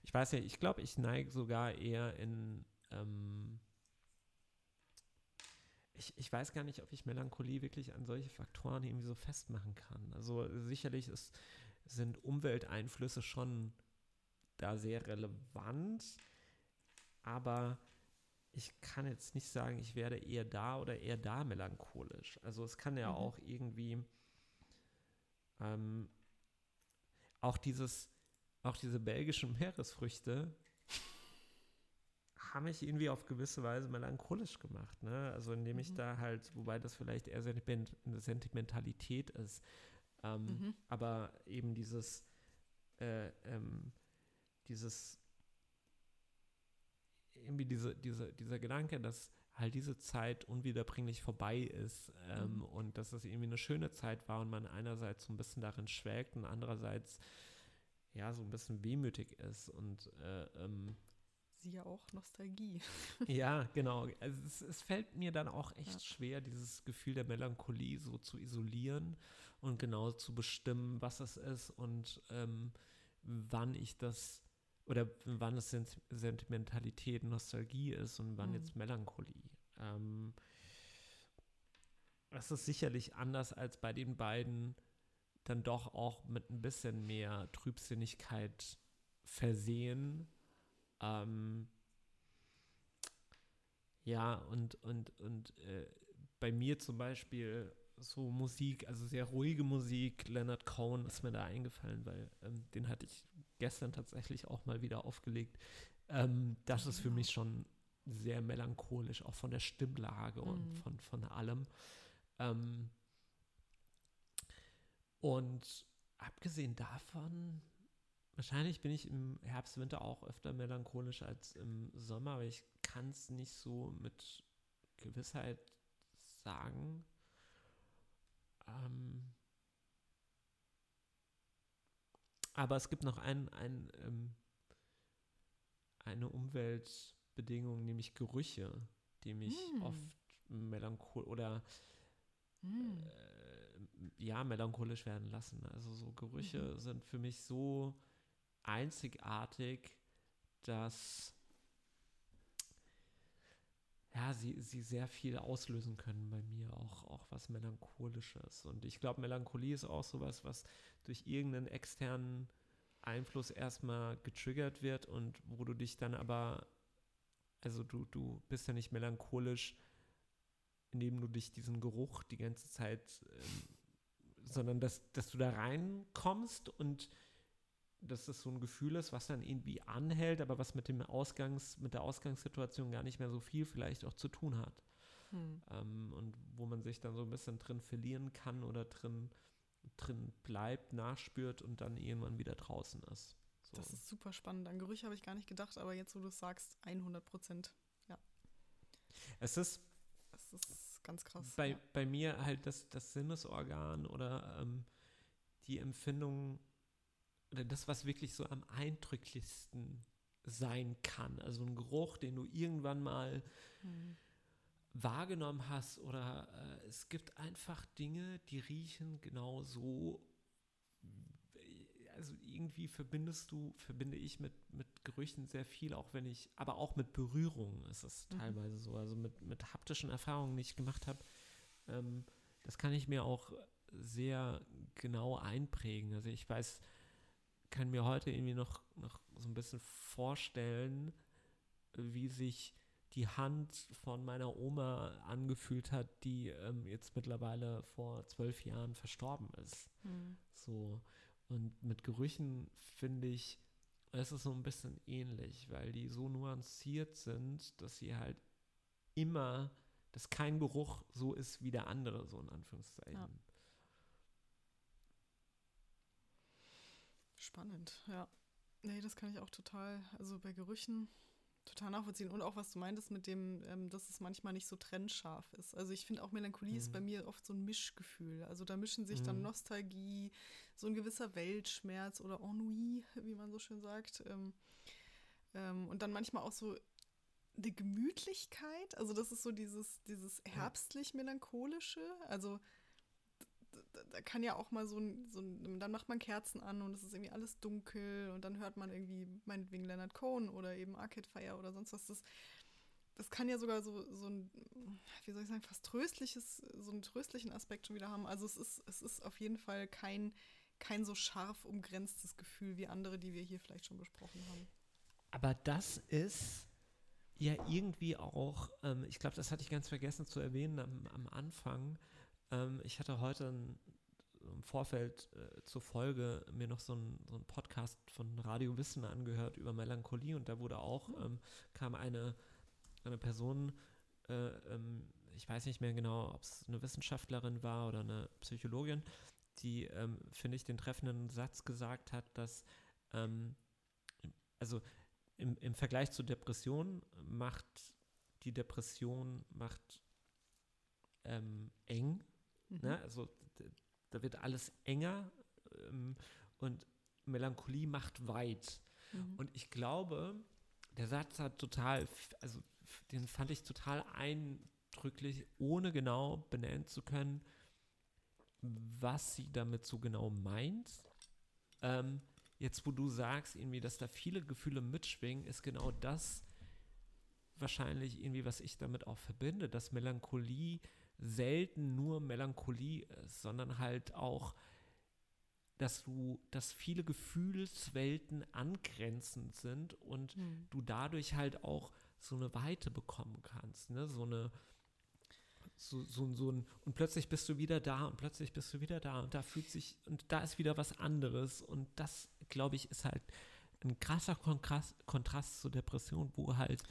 S2: Ich weiß ja, ich glaube, ich neige sogar eher in. Ähm, ich, ich weiß gar nicht, ob ich Melancholie wirklich an solche Faktoren irgendwie so festmachen kann. Also sicherlich ist, sind Umwelteinflüsse schon da sehr relevant, aber ich kann jetzt nicht sagen, ich werde eher da oder eher da melancholisch. Also es kann ja mhm. auch irgendwie ähm, auch dieses, auch diese belgischen Meeresfrüchte haben mich irgendwie auf gewisse Weise melancholisch gemacht. Ne? Also indem mhm. ich da halt, wobei das vielleicht eher Sentiment, eine Sentimentalität ist, ähm, mhm. aber eben dieses, äh, ähm, dieses irgendwie diese, diese, dieser Gedanke, dass halt diese Zeit unwiederbringlich vorbei ist ähm, mhm. und dass es irgendwie eine schöne Zeit war und man einerseits so ein bisschen darin schwelgt und andererseits ja so ein bisschen wehmütig ist und äh, ähm,
S1: ja auch Nostalgie.
S2: ja, genau. Also es, es, fällt mir dann auch echt ja. schwer, dieses Gefühl der Melancholie so zu isolieren und genau zu bestimmen, was es ist und ähm, wann ich das oder wann es Sentimentalität, Nostalgie ist und wann mhm. jetzt Melancholie. Ähm, das ist sicherlich anders als bei den beiden dann doch auch mit ein bisschen mehr Trübsinnigkeit versehen. Ähm, ja, und, und, und äh, bei mir zum Beispiel so Musik, also sehr ruhige Musik, Leonard Cohen ist mir da eingefallen, weil ähm, den hatte ich gestern tatsächlich auch mal wieder aufgelegt. Ähm, das ist für mich schon sehr melancholisch, auch von der Stimmlage mhm. und von, von allem. Ähm, und abgesehen davon, wahrscheinlich bin ich im Herbst, Winter auch öfter melancholisch als im Sommer, aber ich kann es nicht so mit Gewissheit sagen. Ähm, Aber es gibt noch ein, ein, ähm, eine Umweltbedingung, nämlich Gerüche, die mich mm. oft melancholisch oder mm. äh, ja, melancholisch werden lassen. Also so Gerüche mhm. sind für mich so einzigartig, dass ja, sie, sie sehr viel auslösen können bei mir, auch, auch was Melancholisches. Und ich glaube, Melancholie ist auch sowas, was durch irgendeinen externen Einfluss erstmal getriggert wird und wo du dich dann aber, also du, du bist ja nicht melancholisch, indem du dich diesen Geruch die ganze Zeit, ähm, sondern dass, dass du da reinkommst und dass das so ein Gefühl ist, was dann irgendwie anhält, aber was mit dem Ausgangs, mit der Ausgangssituation gar nicht mehr so viel vielleicht auch zu tun hat. Hm. Ähm, und wo man sich dann so ein bisschen drin verlieren kann oder drin, drin bleibt, nachspürt und dann irgendwann wieder draußen ist.
S1: So. Das ist super spannend. An Gerüche habe ich gar nicht gedacht, aber jetzt, wo du es sagst, 100 Prozent. Ja.
S2: Es ist.
S1: Es ist ganz krass.
S2: Bei,
S1: ja.
S2: bei mir halt das, das Sinnesorgan oder ähm, die Empfindung oder das, was wirklich so am eindrücklichsten sein kann. Also ein Geruch, den du irgendwann mal mhm. wahrgenommen hast oder äh, es gibt einfach Dinge, die riechen genau so. Also irgendwie verbindest du, verbinde ich mit, mit Gerüchen sehr viel, auch wenn ich, aber auch mit Berührungen ist es mhm. teilweise so. Also mit, mit haptischen Erfahrungen, die ich gemacht habe, ähm, das kann ich mir auch sehr genau einprägen. Also ich weiß, kann mir heute irgendwie noch, noch so ein bisschen vorstellen, wie sich die Hand von meiner Oma angefühlt hat, die ähm, jetzt mittlerweile vor zwölf Jahren verstorben ist. Mhm. So. Und mit Gerüchen finde ich, es ist so ein bisschen ähnlich, weil die so nuanciert sind, dass sie halt immer, dass kein Geruch so ist wie der andere, so in Anführungszeichen. Ja.
S1: Spannend, ja. Nee, das kann ich auch total. Also bei Gerüchen, total nachvollziehen. Und auch, was du meintest mit dem, ähm, dass es manchmal nicht so trennscharf ist. Also ich finde auch Melancholie mhm. ist bei mir oft so ein Mischgefühl. Also da mischen sich mhm. dann Nostalgie, so ein gewisser Weltschmerz oder Ennui, wie man so schön sagt. Ähm, ähm, und dann manchmal auch so eine Gemütlichkeit. Also das ist so dieses, dieses herbstlich-melancholische. Also da kann ja auch mal so ein, so ein, dann macht man Kerzen an und es ist irgendwie alles dunkel und dann hört man irgendwie meinetwegen Leonard Cohen oder eben Arcade Fire oder sonst was. Das, das kann ja sogar so, so ein, wie soll ich sagen, fast tröstliches, so einen tröstlichen Aspekt schon wieder haben. Also es ist, es ist auf jeden Fall kein, kein so scharf umgrenztes Gefühl wie andere, die wir hier vielleicht schon besprochen haben.
S2: Aber das ist ja irgendwie auch, ähm, ich glaube, das hatte ich ganz vergessen zu erwähnen am, am Anfang, ähm, ich hatte heute ein, im Vorfeld äh, zur Folge mir noch so einen so Podcast von Radio Wissen angehört über Melancholie und da wurde auch, mhm. ähm, kam eine, eine Person, äh, ähm, ich weiß nicht mehr genau, ob es eine Wissenschaftlerin war oder eine Psychologin, die, ähm, finde ich, den treffenden Satz gesagt hat, dass, ähm, also im, im Vergleich zur Depression macht die Depression macht ähm, eng Mhm. Ne? Also da wird alles enger ähm, und Melancholie macht weit. Mhm. Und ich glaube, der Satz hat total, also den fand ich total eindrücklich, ohne genau benennen zu können, was sie damit so genau meint. Ähm, jetzt, wo du sagst, irgendwie, dass da viele Gefühle mitschwingen, ist genau das wahrscheinlich irgendwie, was ich damit auch verbinde, dass Melancholie selten nur Melancholie ist, sondern halt auch, dass du, dass viele Gefühlswelten angrenzend sind und mhm. du dadurch halt auch so eine Weite bekommen kannst, ne? So eine, so, so, so ein, und plötzlich bist du wieder da und plötzlich bist du wieder da und da fühlt sich, und da ist wieder was anderes und das, glaube ich, ist halt ein krasser Kontrast, Kontrast zur Depression, wo halt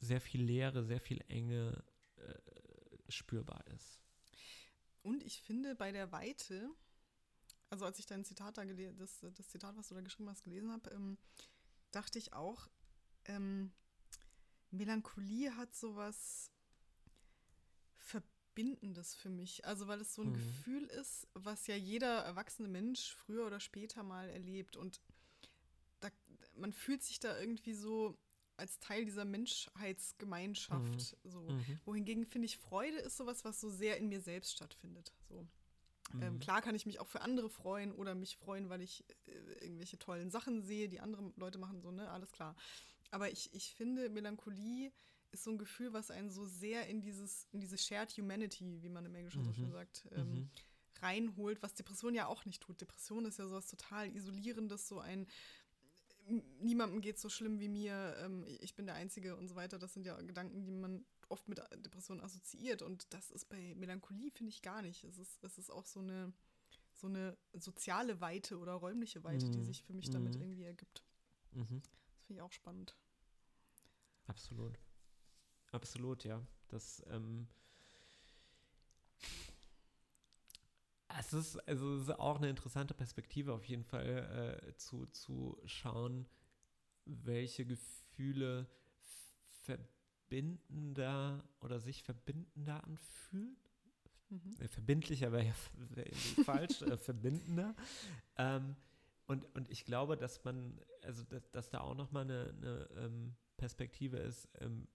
S2: sehr viel Leere, sehr viel Enge spürbar ist.
S1: Und ich finde bei der Weite, also als ich dein Zitat da das, das Zitat, was du da geschrieben hast, gelesen habe, ähm, dachte ich auch, ähm, Melancholie hat sowas Verbindendes für mich. Also weil es so ein mhm. Gefühl ist, was ja jeder erwachsene Mensch früher oder später mal erlebt. Und da, man fühlt sich da irgendwie so als Teil dieser Menschheitsgemeinschaft. Mhm. So. Mhm. Wohingegen finde ich, Freude ist sowas, was so sehr in mir selbst stattfindet. So. Ähm, mhm. Ähm, klar kann ich mich auch für andere freuen oder mich freuen, weil ich äh, irgendwelche tollen Sachen sehe, die andere Leute machen, so, ne, alles klar. Aber ich, ich finde, Melancholie ist so ein Gefühl, was einen so sehr in dieses, in diese Shared Humanity, wie man im Englischen so schön mhm. sagt, ähm, mhm. reinholt, was Depression ja auch nicht tut. Depression ist ja sowas total Isolierendes, so ein niemandem geht so schlimm wie mir, ähm, ich bin der Einzige und so weiter. Das sind ja Gedanken, die man oft mit Depressionen assoziiert. Und das ist bei Melancholie, finde ich, gar nicht. Es ist, es ist auch so eine, so eine soziale Weite oder räumliche Weite, mhm. die sich für mich mhm. damit irgendwie ergibt. Mhm. Das finde ich auch spannend.
S2: Absolut. Absolut, ja. Das, ähm, Es ist, also es ist auch eine interessante Perspektive auf jeden Fall äh, zu, zu schauen, welche Gefühle verbindender oder sich verbindender anfühlen. Mhm. Äh, verbindlicher wäre ja wär falsch, äh, verbindender. Ähm, und, und ich glaube, dass man, also dass, dass da auch nochmal eine, eine ähm, Perspektive ist, ähm,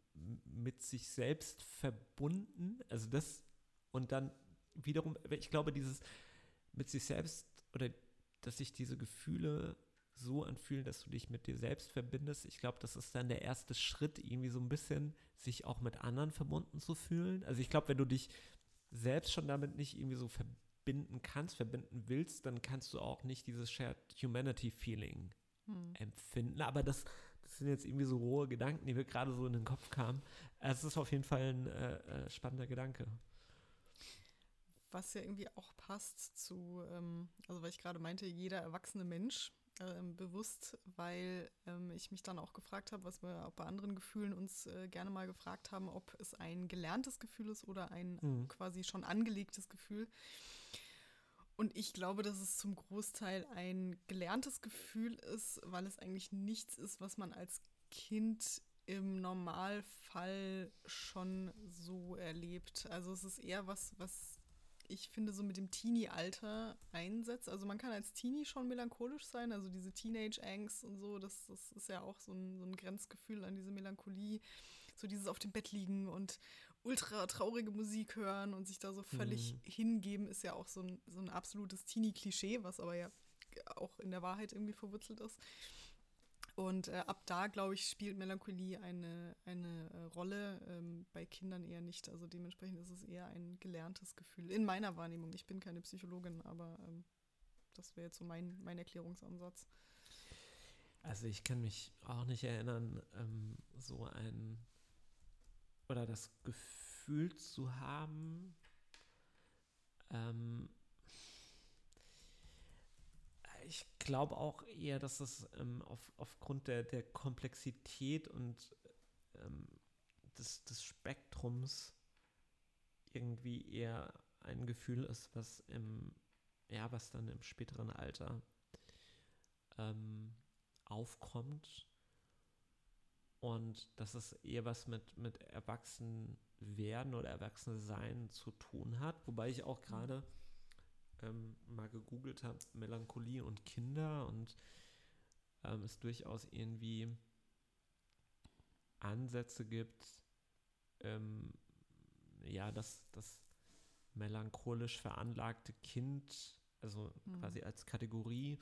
S2: mit sich selbst verbunden, also das und dann wiederum, ich glaube, dieses mit sich selbst oder dass sich diese Gefühle so anfühlen, dass du dich mit dir selbst verbindest. Ich glaube, das ist dann der erste Schritt, irgendwie so ein bisschen sich auch mit anderen verbunden zu fühlen. Also ich glaube, wenn du dich selbst schon damit nicht irgendwie so verbinden kannst, verbinden willst, dann kannst du auch nicht dieses Shared Humanity Feeling hm. empfinden. Aber das, das sind jetzt irgendwie so rohe Gedanken, die mir gerade so in den Kopf kamen. Es ist auf jeden Fall ein äh, äh spannender Gedanke
S1: was ja irgendwie auch passt zu, ähm, also weil ich gerade meinte, jeder erwachsene Mensch ähm, bewusst, weil ähm, ich mich dann auch gefragt habe, was wir auch bei anderen Gefühlen uns äh, gerne mal gefragt haben, ob es ein gelerntes Gefühl ist oder ein mhm. quasi schon angelegtes Gefühl. Und ich glaube, dass es zum Großteil ein gelerntes Gefühl ist, weil es eigentlich nichts ist, was man als Kind im Normalfall schon so erlebt. Also es ist eher was, was ich finde, so mit dem Teenie-Alter einsetzt. Also man kann als Teenie schon melancholisch sein, also diese Teenage-Angst und so, das, das ist ja auch so ein, so ein Grenzgefühl an diese Melancholie. So dieses auf dem Bett liegen und ultra traurige Musik hören und sich da so völlig mhm. hingeben, ist ja auch so ein, so ein absolutes Teenie-Klischee, was aber ja auch in der Wahrheit irgendwie verwurzelt ist. Und äh, ab da, glaube ich, spielt Melancholie eine, eine äh, Rolle, ähm, bei Kindern eher nicht. Also dementsprechend ist es eher ein gelerntes Gefühl. In meiner Wahrnehmung. Ich bin keine Psychologin, aber ähm, das wäre jetzt so mein, mein Erklärungsansatz.
S2: Also ich kann mich auch nicht erinnern, ähm, so ein oder das Gefühl zu haben, ähm, ich glaube auch eher, dass es ähm, auf, aufgrund der, der Komplexität und ähm, des, des Spektrums irgendwie eher ein Gefühl ist, was im, ja, was dann im späteren Alter ähm, aufkommt. Und dass es eher was mit, mit Erwachsenwerden oder Erwachsensein zu tun hat. Wobei ich auch gerade ähm, mal gegoogelt habe, Melancholie und Kinder und ähm, es durchaus irgendwie Ansätze gibt, ähm, ja, dass das melancholisch veranlagte Kind, also mhm. quasi als Kategorie,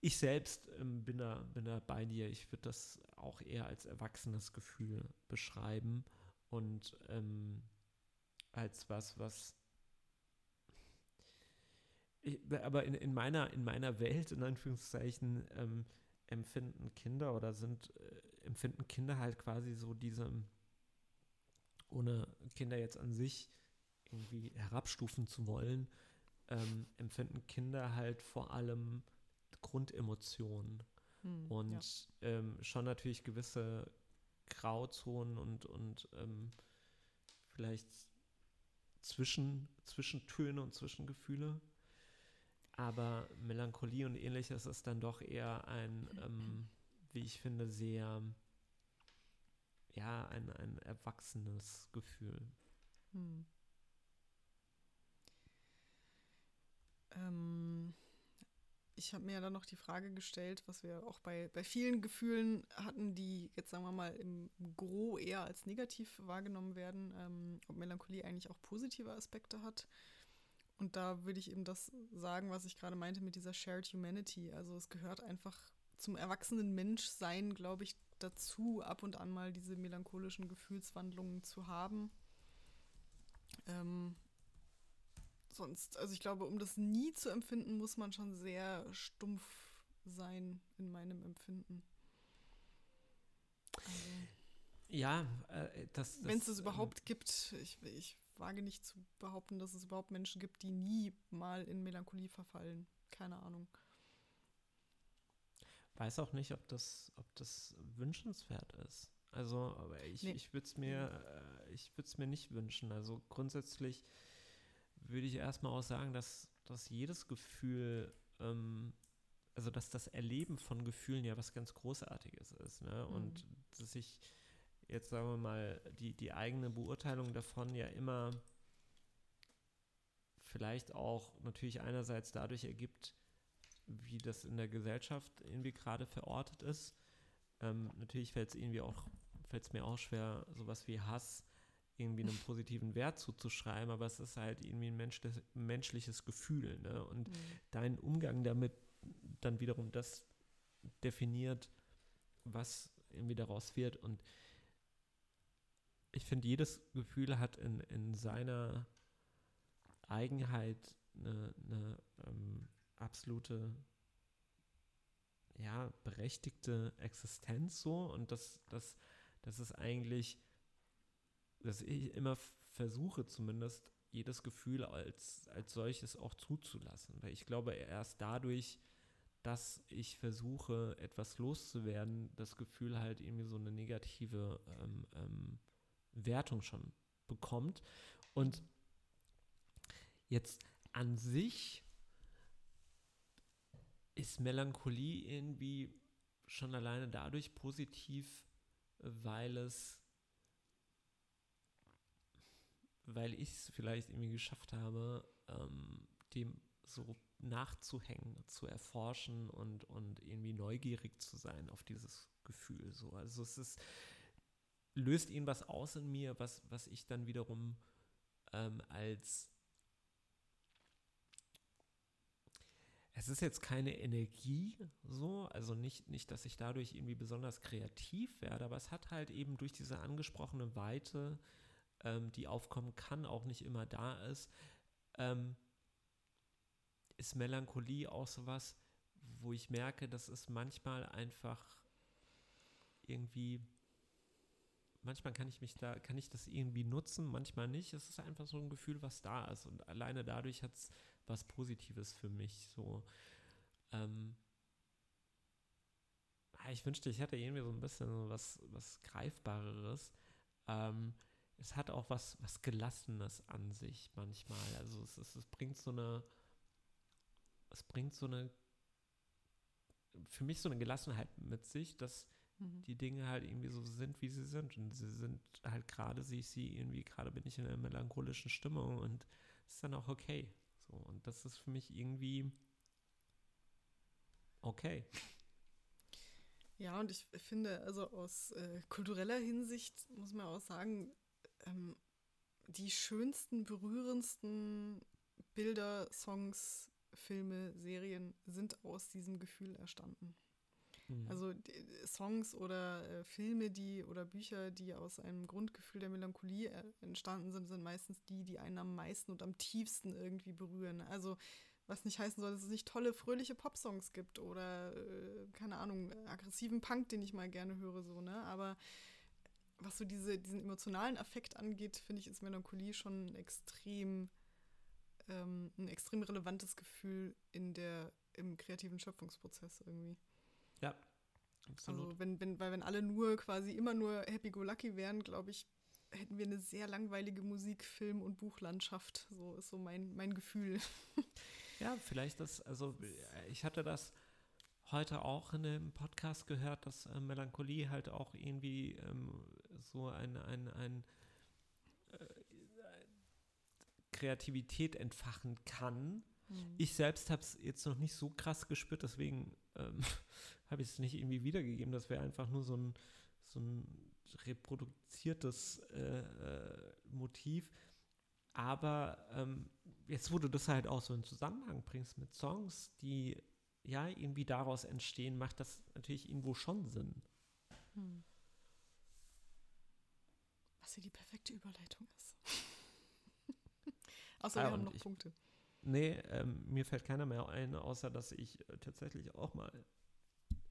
S2: ich selbst ähm, bin, da, bin da bei dir. Ich würde das auch eher als erwachsenes Gefühl beschreiben und ähm, als was, was aber in, in, meiner, in meiner Welt, in Anführungszeichen, ähm, empfinden Kinder oder sind, äh, empfinden Kinder halt quasi so diese, ohne Kinder jetzt an sich irgendwie herabstufen zu wollen, ähm, empfinden Kinder halt vor allem Grundemotionen hm, und ja. ähm, schon natürlich gewisse Grauzonen und, und ähm, vielleicht Zwischen, Zwischentöne und Zwischengefühle. Aber Melancholie und ähnliches ist dann doch eher ein, ähm, wie ich finde, sehr, ja, ein, ein erwachsenes Gefühl. Hm.
S1: Ähm, ich habe mir ja dann noch die Frage gestellt, was wir auch bei, bei vielen Gefühlen hatten, die jetzt sagen wir mal im Gro eher als negativ wahrgenommen werden, ähm, ob Melancholie eigentlich auch positive Aspekte hat. Und da würde ich eben das sagen, was ich gerade meinte mit dieser Shared Humanity. Also es gehört einfach zum erwachsenen Menschsein, glaube ich, dazu, ab und an mal diese melancholischen Gefühlswandlungen zu haben. Ähm, sonst, also ich glaube, um das nie zu empfinden, muss man schon sehr stumpf sein in meinem Empfinden.
S2: Also, ja, äh, das.
S1: das Wenn es es überhaupt ähm, gibt, ich, ich wage nicht zu behaupten, dass es überhaupt Menschen gibt, die nie mal in Melancholie verfallen. Keine Ahnung.
S2: Weiß auch nicht, ob das, ob das wünschenswert ist. Also, aber ich, nee. ich würde es mir, äh, ich würde es mir nicht wünschen. Also grundsätzlich würde ich erstmal auch sagen, dass, dass jedes Gefühl, ähm, also dass das Erleben von Gefühlen ja was ganz Großartiges ist. Ne? Und mhm. dass ich jetzt sagen wir mal, die, die eigene Beurteilung davon ja immer vielleicht auch natürlich einerseits dadurch ergibt, wie das in der Gesellschaft irgendwie gerade verortet ist. Ähm, natürlich fällt es irgendwie auch, fällt es mir auch schwer, sowas wie Hass irgendwie einem positiven Wert zuzuschreiben, aber es ist halt irgendwie ein menschliches, menschliches Gefühl. Ne? Und mhm. dein Umgang damit dann wiederum das definiert, was irgendwie daraus wird. Und ich finde, jedes Gefühl hat in, in seiner Eigenheit eine, eine ähm, absolute, ja, berechtigte Existenz so und das, das, das ist eigentlich, dass ich immer versuche zumindest, jedes Gefühl als, als solches auch zuzulassen. Weil ich glaube, erst dadurch, dass ich versuche, etwas loszuwerden, das Gefühl halt irgendwie so eine negative ähm, ähm, Wertung schon bekommt. Und jetzt an sich ist Melancholie irgendwie schon alleine dadurch positiv, weil es, weil ich es vielleicht irgendwie geschafft habe, ähm, dem so nachzuhängen, zu erforschen und, und irgendwie neugierig zu sein auf dieses Gefühl. So. Also es ist, löst ihn was aus in mir, was, was ich dann wiederum ähm, als es ist jetzt keine Energie so, also nicht, nicht, dass ich dadurch irgendwie besonders kreativ werde, aber es hat halt eben durch diese angesprochene Weite, ähm, die aufkommen kann, auch nicht immer da ist, ähm, ist Melancholie auch sowas, wo ich merke, dass es manchmal einfach irgendwie, manchmal kann ich mich da, kann ich das irgendwie nutzen, manchmal nicht. Es ist einfach so ein Gefühl, was da ist und alleine dadurch hat es was Positives für mich. So, ähm, ah, ich wünschte, ich hätte irgendwie so ein bisschen was, was Greifbareres. Ähm, es hat auch was, was Gelassenes an sich manchmal. Also es, es, es bringt so eine, es bringt so eine, für mich so eine Gelassenheit mit sich, dass mhm. die Dinge halt irgendwie so sind, wie sie sind. Und sie sind halt gerade, sehe ich sie irgendwie, gerade bin ich in einer melancholischen Stimmung und es ist dann auch okay. So, und das ist für mich irgendwie okay.
S1: Ja, und ich finde, also aus äh, kultureller Hinsicht muss man auch sagen, ähm, die schönsten, berührendsten Bilder, Songs, Filme, Serien sind aus diesem Gefühl erstanden. Mhm. Also Songs oder äh, Filme, die oder Bücher, die aus einem Grundgefühl der Melancholie äh, entstanden sind, sind meistens die, die einen am meisten und am tiefsten irgendwie berühren. Also was nicht heißen soll, dass es nicht tolle, fröhliche Popsongs gibt oder, äh, keine Ahnung, aggressiven Punk, den ich mal gerne höre, so, ne? Aber was so diese, diesen emotionalen Affekt angeht, finde ich, ist Melancholie schon extrem, ähm, ein extrem relevantes Gefühl in der, im kreativen Schöpfungsprozess irgendwie.
S2: Ja, absolut.
S1: Also wenn, wenn, weil wenn alle nur quasi immer nur happy-go-lucky wären, glaube ich, hätten wir eine sehr langweilige Musik-, Film- und Buchlandschaft. So ist so mein, mein Gefühl.
S2: Ja, vielleicht das, also ich hatte das heute auch in einem Podcast gehört, dass äh, Melancholie halt auch irgendwie ähm, so ein, ein, ein äh, Kreativität entfachen kann. Mhm. Ich selbst habe es jetzt noch nicht so krass gespürt, deswegen ähm, habe ich es nicht irgendwie wiedergegeben. Das wäre einfach nur so ein, so ein reproduziertes äh, äh, Motiv. Aber ähm, jetzt, wo du das halt auch so in Zusammenhang bringst mit Songs, die ja irgendwie daraus entstehen, macht das natürlich irgendwo schon Sinn. Hm.
S1: Was hier die perfekte Überleitung ist. Außer ah, wir haben noch
S2: ich,
S1: Punkte.
S2: Nee, ähm, mir fällt keiner mehr ein, außer dass ich äh, tatsächlich auch mal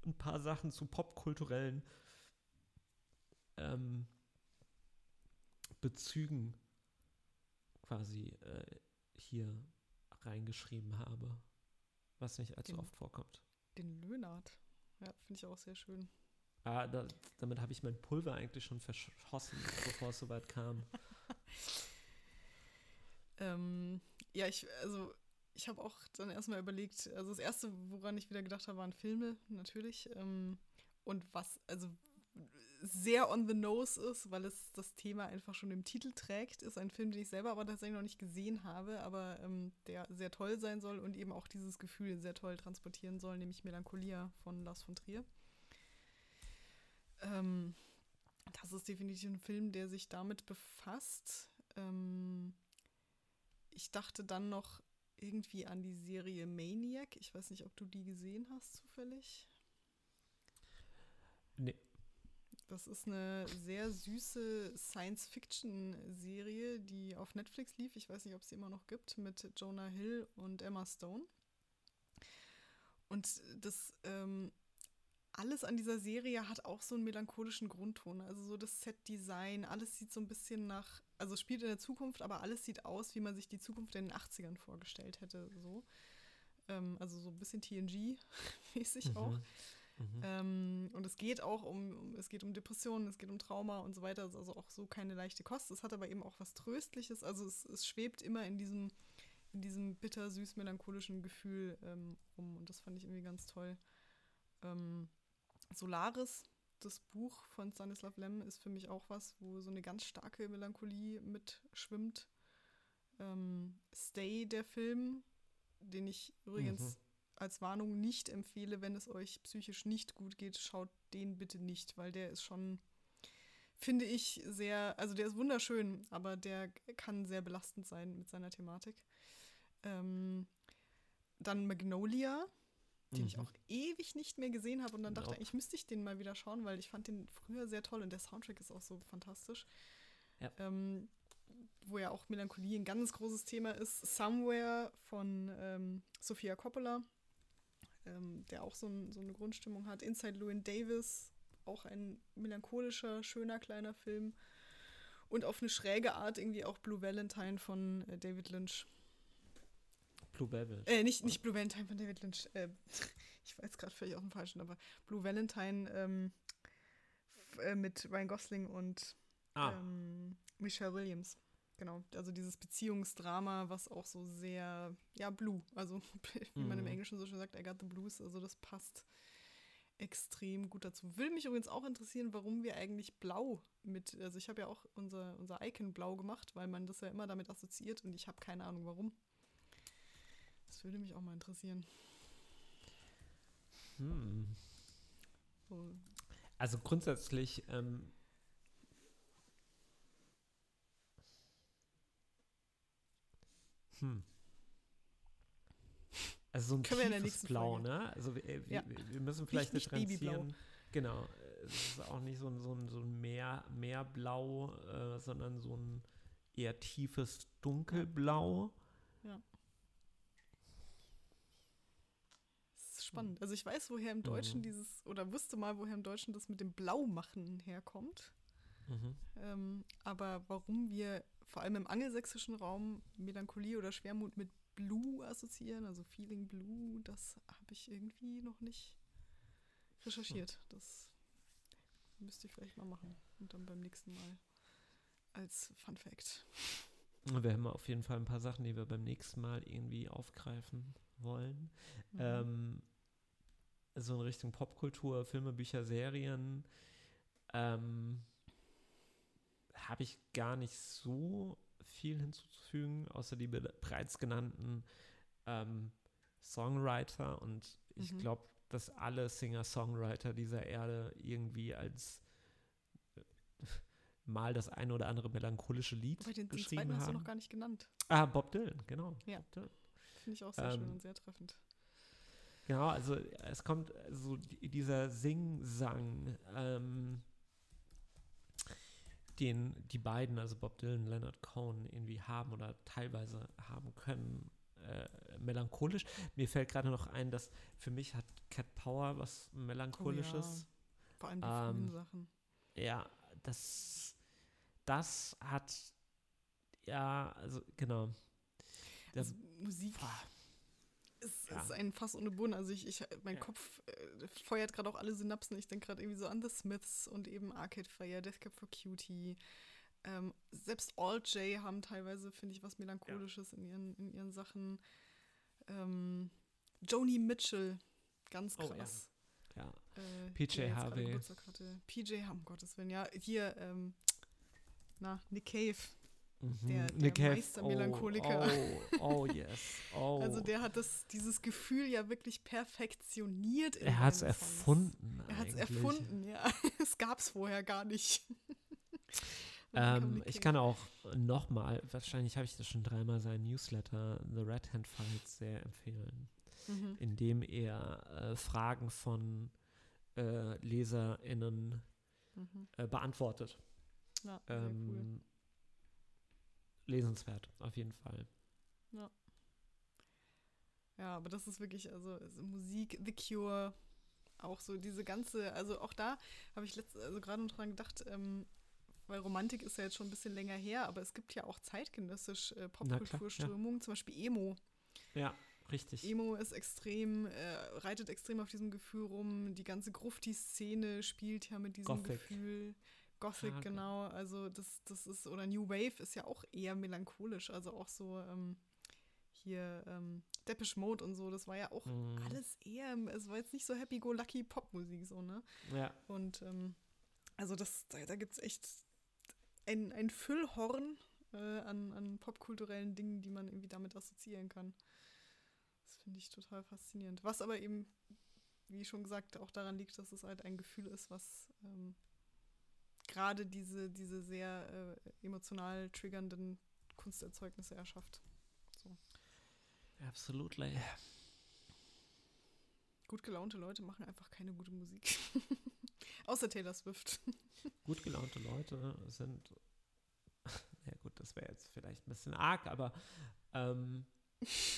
S2: ein paar Sachen zu popkulturellen ähm, Bezügen quasi äh, hier reingeschrieben habe, was nicht allzu den, oft vorkommt.
S1: Den Löhnart, ja, finde ich auch sehr schön.
S2: Ah, da, damit habe ich mein Pulver eigentlich schon verschossen, bevor es soweit kam.
S1: ähm, ja, ich, also ich habe auch dann erstmal überlegt, also das erste, woran ich wieder gedacht habe, waren Filme, natürlich. Ähm, und was, also sehr on the nose ist, weil es das Thema einfach schon im Titel trägt, ist ein Film, den ich selber aber tatsächlich noch nicht gesehen habe, aber ähm, der sehr toll sein soll und eben auch dieses Gefühl sehr toll transportieren soll, nämlich Melancholia von Lars von Trier. Ähm, das ist definitiv ein Film, der sich damit befasst. Ähm, ich dachte dann noch irgendwie an die Serie Maniac. Ich weiß nicht, ob du die gesehen hast, zufällig.
S2: Nee.
S1: Das ist eine sehr süße Science-Fiction-Serie, die auf Netflix lief. Ich weiß nicht, ob es sie immer noch gibt, mit Jonah Hill und Emma Stone. Und das ähm, alles an dieser Serie hat auch so einen melancholischen Grundton. Also so das Set-Design, alles sieht so ein bisschen nach, also spielt in der Zukunft, aber alles sieht aus, wie man sich die Zukunft in den 80ern vorgestellt hätte. So. Ähm, also so ein bisschen TNG-mäßig mhm. auch. Mhm. Ähm, und es geht auch um, um, es geht um Depressionen, es geht um Trauma und so weiter. Also auch so keine leichte Kost. Es hat aber eben auch was Tröstliches. Also es, es schwebt immer in diesem, in diesem bitter-süß-melancholischen Gefühl ähm, um. Und das fand ich irgendwie ganz toll. Ähm, Solaris, das Buch von Stanislav Lem, ist für mich auch was, wo so eine ganz starke Melancholie mitschwimmt. Ähm, Stay, der Film, den ich übrigens mhm. als Warnung nicht empfehle, wenn es euch psychisch nicht gut geht, schaut den bitte nicht, weil der ist schon, finde ich, sehr, also der ist wunderschön, aber der kann sehr belastend sein mit seiner Thematik. Ähm, dann Magnolia, den mhm. ich auch ewig nicht mehr gesehen habe und dann dachte, ich müsste ich den mal wieder schauen, weil ich fand den früher sehr toll und der Soundtrack ist auch so fantastisch. Ja. Ähm, wo ja auch Melancholie ein ganz großes Thema ist, Somewhere von ähm, Sophia Coppola, ähm, der auch so, ein, so, eine Grundstimmung hat. Inside Llewyn Davis, auch ein melancholischer, schöner kleiner Film. Und auf eine schräge Art irgendwie auch Blue Valentine von äh, David Lynch.
S2: Blue Valentine.
S1: Äh, nicht, nicht Blue Valentine von David Lynch. Äh, ich war jetzt gerade völlig auf dem Falschen, aber Blue Valentine ähm, äh, mit Ryan Gosling und ah. ähm, Michelle Williams. Genau, also dieses Beziehungsdrama, was auch so sehr, ja, blue, also wie man im mhm. Englischen so schön sagt, I got the blues, also das passt extrem gut dazu. Will mich übrigens auch interessieren, warum wir eigentlich blau mit, also ich habe ja auch unser, unser Icon blau gemacht, weil man das ja immer damit assoziiert und ich habe keine Ahnung warum. Würde mich auch mal interessieren.
S2: Hm. So. Also grundsätzlich ähm, Hm. Also so ein Können tiefes Blau, Folge. ne? Also wir, ja. wir, müssen vielleicht nicht, nicht differenzieren. Genau. Es ist auch nicht so ein, so ein, so ein Meer, Meerblau, äh, sondern so ein eher tiefes Dunkelblau.
S1: Ja. Ist spannend. Also ich weiß, woher im Deutschen mhm. dieses, oder wusste mal, woher im Deutschen das mit dem Blaumachen herkommt. Mhm. Ähm, aber warum wir vor allem im angelsächsischen Raum Melancholie oder Schwermut mit Blue assoziieren, also Feeling Blue, das habe ich irgendwie noch nicht recherchiert. Das müsste ich vielleicht mal machen und dann beim nächsten Mal als Fun Fact.
S2: Wir haben auf jeden Fall ein paar Sachen, die wir beim nächsten Mal irgendwie aufgreifen wollen. Mhm. Ähm, so in Richtung Popkultur, Filme, Bücher, Serien. Ähm, habe ich gar nicht so viel hinzuzufügen, außer die bereits genannten ähm, Songwriter. Und ich mhm. glaube, dass alle Singer-Songwriter dieser Erde irgendwie als äh, mal das eine oder andere melancholische Lied Bei den, geschrieben den zweiten haben. hast du
S1: noch gar nicht genannt.
S2: Ah, Bob Dylan, genau.
S1: Ja. Finde ich auch sehr ähm, schön und sehr treffend.
S2: Genau, also es kommt so dieser Sing-Sang. Ähm, den die beiden, also Bob Dylan, Leonard Cohen, irgendwie haben oder teilweise haben können, äh, melancholisch. Mir fällt gerade noch ein, dass für mich hat Cat Power was melancholisches. Oh ja.
S1: Vor allem die ähm, Sachen.
S2: Ja, das, das hat, ja, also genau.
S1: Also Musik. Boah es ja. ist ein Fass ohne Boden. Also ich, ich mein ja. Kopf äh, feuert gerade auch alle Synapsen. Ich denke gerade irgendwie so an The Smiths und eben Arcade Fire, Death Cab for Cutie. Ähm, selbst All J haben teilweise, finde ich, was Melancholisches ja. in, ihren, in ihren Sachen. Ähm, Joni Mitchell, ganz krass.
S2: Oh, ja. Äh, PJ Harvey.
S1: PJ, um Gottes Willen, ja. Hier, ähm, na, Nick Cave. Der, der Nick Meistermelancholiker.
S2: Oh, oh, oh, yes. Oh.
S1: Also der hat das, dieses Gefühl ja wirklich perfektioniert.
S2: er hat es erfunden.
S1: Er hat es erfunden, ja. es gab es vorher gar nicht.
S2: ähm, ich kann auch nochmal, wahrscheinlich habe ich das schon dreimal, seinen Newsletter The Red Hand Files sehr empfehlen, mhm. in dem er äh, Fragen von äh, LeserInnen mhm. äh, beantwortet.
S1: Ja, sehr ähm, cool
S2: lesenswert, auf jeden Fall.
S1: Ja. Ja, aber das ist wirklich, also, Musik, The Cure, auch so diese ganze, also auch da habe ich letzt, also gerade noch dran gedacht, ähm, weil Romantik ist ja jetzt schon ein bisschen länger her, aber es gibt ja auch zeitgenössisch äh, Popkulturströmungen, ja. zum Beispiel Emo.
S2: Ja, richtig.
S1: Emo ist extrem, äh, reitet extrem auf diesem Gefühl rum. Die ganze Grufti-Szene spielt ja mit diesem Gothic. Gefühl. Gothic, ah, genau. Also das, das ist, oder New Wave ist ja auch eher melancholisch. Also auch so ähm, hier ähm, Depeche Mode und so, das war ja auch
S2: Mhm.
S1: alles eher, es war jetzt nicht so happy-go-lucky Popmusik so, ne?
S2: Ja.
S1: Und ähm, also das, da, da gibt es echt ein, ein Füllhorn äh, an, an popkulturellen Dingen, die man irgendwie damit assoziieren kann. Das finde ich total faszinierend. Was aber eben, wie schon gesagt, auch daran liegt, dass es halt ein Gefühl ist, was ähm, gerade diese, diese sehr äh, emotional triggernden Kunsterzeugnisse erschafft.
S2: Absolutely.
S1: Gut gelaunte Leute machen einfach keine gute Musik. Außer Taylor Swift.
S2: Gut gelaunte Leute sind, ja gut, das wäre jetzt vielleicht ein bisschen arg, aber ähm,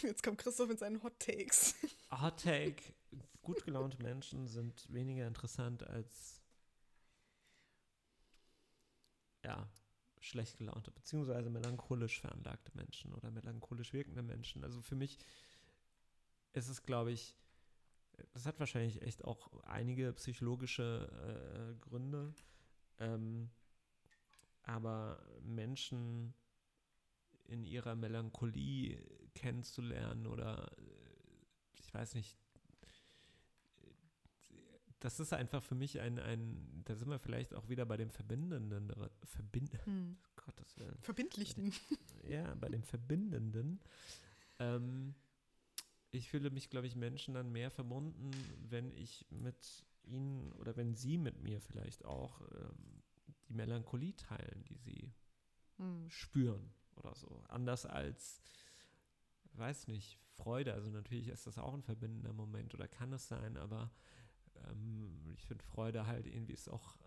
S1: Jetzt kommt Christoph mit seinen Hot Takes.
S2: Hot Take, gut gelaunte Menschen sind weniger interessant als ja, schlecht gelaunte, beziehungsweise melancholisch veranlagte Menschen oder melancholisch wirkende Menschen. Also für mich ist es, glaube ich, das hat wahrscheinlich echt auch einige psychologische äh, Gründe. Ähm, aber Menschen in ihrer Melancholie kennenzulernen oder äh, ich weiß nicht, das ist einfach für mich ein, ein, da sind wir vielleicht auch wieder bei dem Verbindenden, Verbind,
S1: Hm.
S2: Gottes Willen,
S1: Verbindlichen.
S2: ja, bei dem Verbindenden. Ähm, ich fühle mich, glaube ich, Menschen dann mehr verbunden, wenn ich mit ihnen oder wenn sie mit mir vielleicht auch ähm, die Melancholie teilen, die sie
S1: Hm.
S2: spüren oder so. Anders als, weiß nicht, Freude. Also natürlich ist das auch ein verbindender Moment oder kann es sein, aber ähm, ich finde Freude halt irgendwie ist auch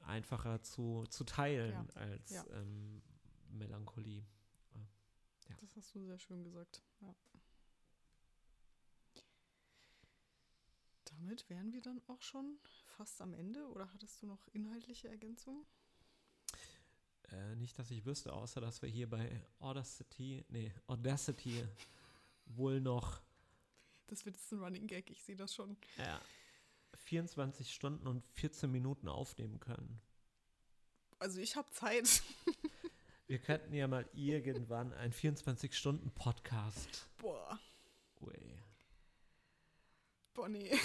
S2: einfacher zu, zu teilen
S1: Ja,
S2: als
S1: ja.
S2: Ähm, Melancholie.
S1: Das hast du sehr schön gesagt. Ja. Damit wären wir dann auch schon fast am Ende. Oder hattest du noch inhaltliche Ergänzungen?
S2: Äh, nicht, dass ich wüsste, außer dass wir hier bei Audacity, nee, Audacity wohl noch
S1: Das wird jetzt ein Running Gag, ich sehe das schon.
S2: äh, 24 Stunden und 14 Minuten aufnehmen können.
S1: Also ich habe Zeit.
S2: Wir könnten ja mal irgendwann einen 24-Stunden-Podcast.
S1: Boah,
S2: Ui.
S1: boah, nee.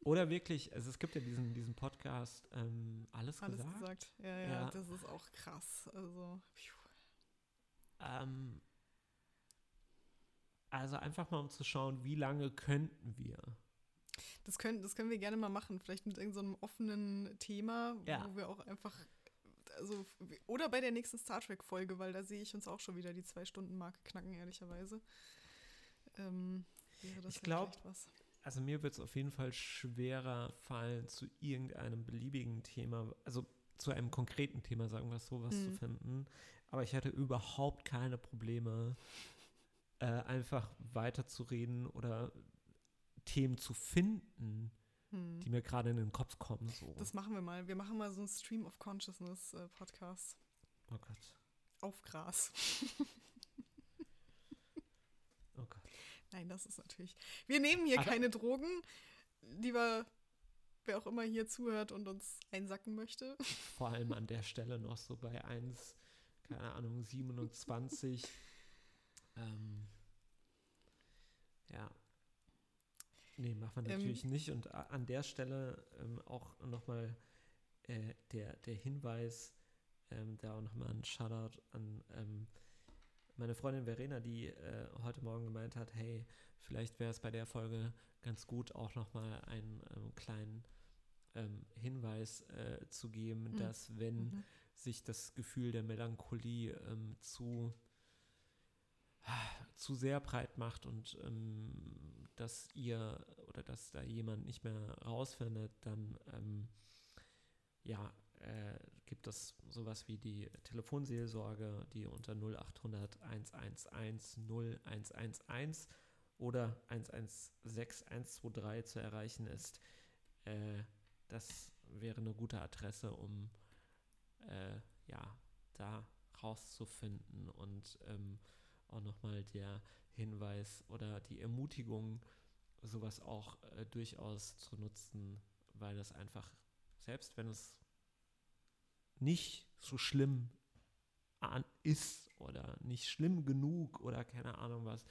S2: Oder wirklich, also es gibt ja diesen, diesen Podcast, ähm, alles,
S1: Alles
S2: gesagt.
S1: gesagt. Ja, ja,
S2: Ja.
S1: das ist auch krass. Also.
S2: Ähm, also einfach mal um zu schauen, wie lange könnten wir.
S1: das können, das können wir gerne mal machen. Vielleicht mit irgendeinem so offenen Thema,
S2: Ja.
S1: wo wir auch einfach. Also, oder bei der nächsten Star Trek-Folge, weil da sehe ich uns auch schon wieder die Zwei-Stunden-Marke knacken, ehrlicherweise. Ähm, wäre das
S2: Ich
S1: ja
S2: glaub,
S1: vielleicht was.
S2: Also mir wird es auf jeden Fall schwerer fallen, zu irgendeinem beliebigen Thema, also zu einem konkreten Thema, sagen wir es so, was zu
S1: Mhm.
S2: finden. Aber ich hatte überhaupt keine Probleme, äh, einfach weiterzureden oder Themen zu finden,
S1: Hm.
S2: die mir gerade in den Kopf kommen. So.
S1: Das machen wir mal. Wir machen mal so einen Stream of Consciousness äh, Podcast.
S2: oh Gott.
S1: Auf Gras.
S2: Oh Gott.
S1: Nein, das ist natürlich. Wir nehmen hier
S2: Aber-
S1: keine Drogen. Lieber, wer auch immer hier zuhört und uns einsacken möchte.
S2: Vor allem an der Stelle noch so bei 1, keine Ahnung, 27. ähm, ja. Nee, machen wir
S1: Ähm,
S2: natürlich nicht. Und an der Stelle ähm, auch nochmal äh, der, der Hinweis, ähm, da auch nochmal ein Shoutout an ähm, meine Freundin Verena, die äh, heute Morgen gemeint hat, hey, vielleicht wäre es bei der Folge ganz gut, auch nochmal einen ähm, kleinen ähm, Hinweis äh, zu geben,
S1: Mhm.
S2: dass wenn
S1: Mhm.
S2: sich das Gefühl der Melancholie ähm, zu, zu sehr breit macht und ähm, dass ihr oder dass da jemand nicht mehr rausfindet, dann ähm, ja, äh, gibt es sowas wie die Telefonseelsorge, die unter 0800 111 0111 oder 116 123 zu erreichen ist. Äh, das wäre eine gute Adresse, um äh, ja, da rauszufinden und ähm, auch nochmal der Hinweis oder die Ermutigung, sowas auch äh, durchaus zu nutzen, weil das einfach, selbst wenn es nicht so schlimm an ist oder nicht schlimm genug oder keine Ahnung was,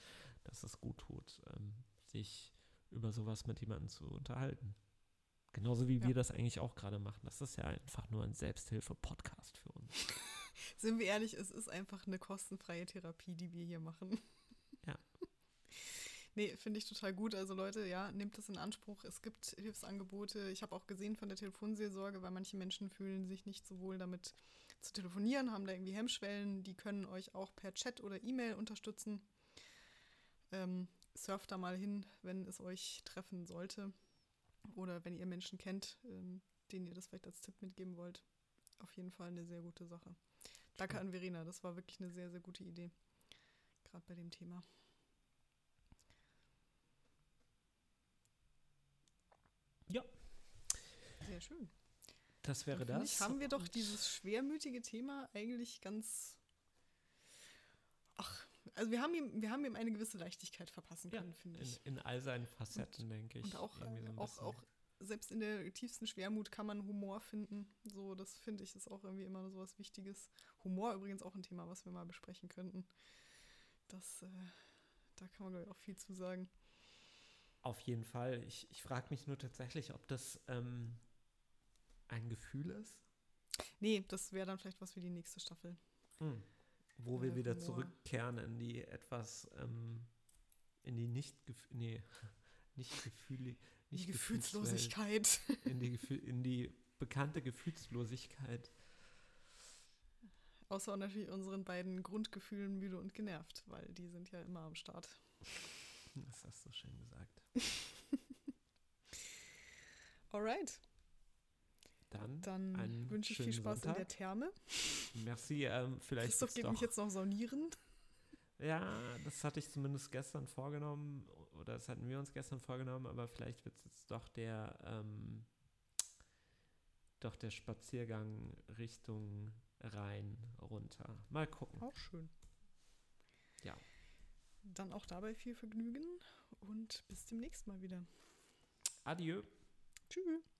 S2: dass es gut tut, ähm, sich über sowas mit jemandem zu unterhalten. Genauso wie
S1: Ja.
S2: wir das eigentlich auch gerade machen. Das ist ja einfach nur ein Selbsthilfe-Podcast für uns.
S1: Sind wir ehrlich, es ist einfach eine kostenfreie Therapie, die wir hier machen.
S2: Ja.
S1: Nee, finde ich total gut. Also Leute, ja, nehmt das in Anspruch. Es gibt Hilfsangebote. Ich habe auch gesehen von der Telefonseelsorge, weil manche Menschen fühlen sich nicht so wohl damit zu telefonieren, haben da irgendwie Hemmschwellen. Die können euch auch per Chat oder E-Mail unterstützen. Ähm, surft da mal hin, wenn es euch treffen sollte. Oder wenn ihr Menschen kennt, ähm, denen ihr das vielleicht als Tipp mitgeben wollt. Auf jeden Fall eine sehr gute Sache. Danke an Verena, das war wirklich eine sehr, sehr gute Idee. Gerade bei dem Thema.
S2: Ja.
S1: Sehr schön.
S2: Das wäre
S1: finde
S2: das.
S1: Ich, haben wir doch
S2: Und
S1: dieses schwermütige Thema eigentlich ganz. Ach, also wir haben ihm, wir haben ihm eine gewisse Leichtigkeit verpassen
S2: Ja,
S1: können, finde
S2: in,
S1: ich.
S2: in all seinen Facetten, denke ich.
S1: Und auch,
S2: so
S1: äh, auch, auch selbst in der tiefsten Schwermut kann man Humor finden. So, das finde ich ist auch irgendwie immer so was Wichtiges. Humor übrigens auch ein Thema, was wir mal besprechen könnten. Das, äh, da kann man glaube ich auch viel zu sagen.
S2: Auf jeden Fall. Ich, ich frage mich nur tatsächlich, ob das ähm, ein Gefühl ist,
S1: Nee, das wäre dann vielleicht was für die nächste Staffel.
S2: Hm. wo
S1: Ja,
S2: wir
S1: der
S2: wieder
S1: Humor.
S2: zurückkehren in die etwas, ähm, in die nicht, nee, nicht Gefühle, nicht
S1: die Gefühlslosigkeit.
S2: in die, Gefühl, in die bekannte Gefühlslosigkeit.
S1: Außer natürlich unseren beiden Grundgefühlen müde und genervt, weil die sind ja immer am Start.
S2: Das hast du schön gesagt.
S1: Alright,
S2: Dann,
S1: dann wünsche ich viel Spaß in der
S2: Sonntag.
S1: Therme.
S2: merci. Ähm, vielleicht
S1: Christoph geht
S2: doch,
S1: mich jetzt noch saunieren.
S2: Ja, das hatte ich zumindest gestern vorgenommen oder das hatten wir uns gestern vorgenommen, aber vielleicht wird es jetzt doch der, ähm, doch der Spaziergang Richtung Rhein runter. Mal gucken.
S1: Auch schön.
S2: Ja.
S1: Dann auch dabei viel Vergnügen und bis demnächst mal wieder.
S2: Adieu.
S1: Tschüss.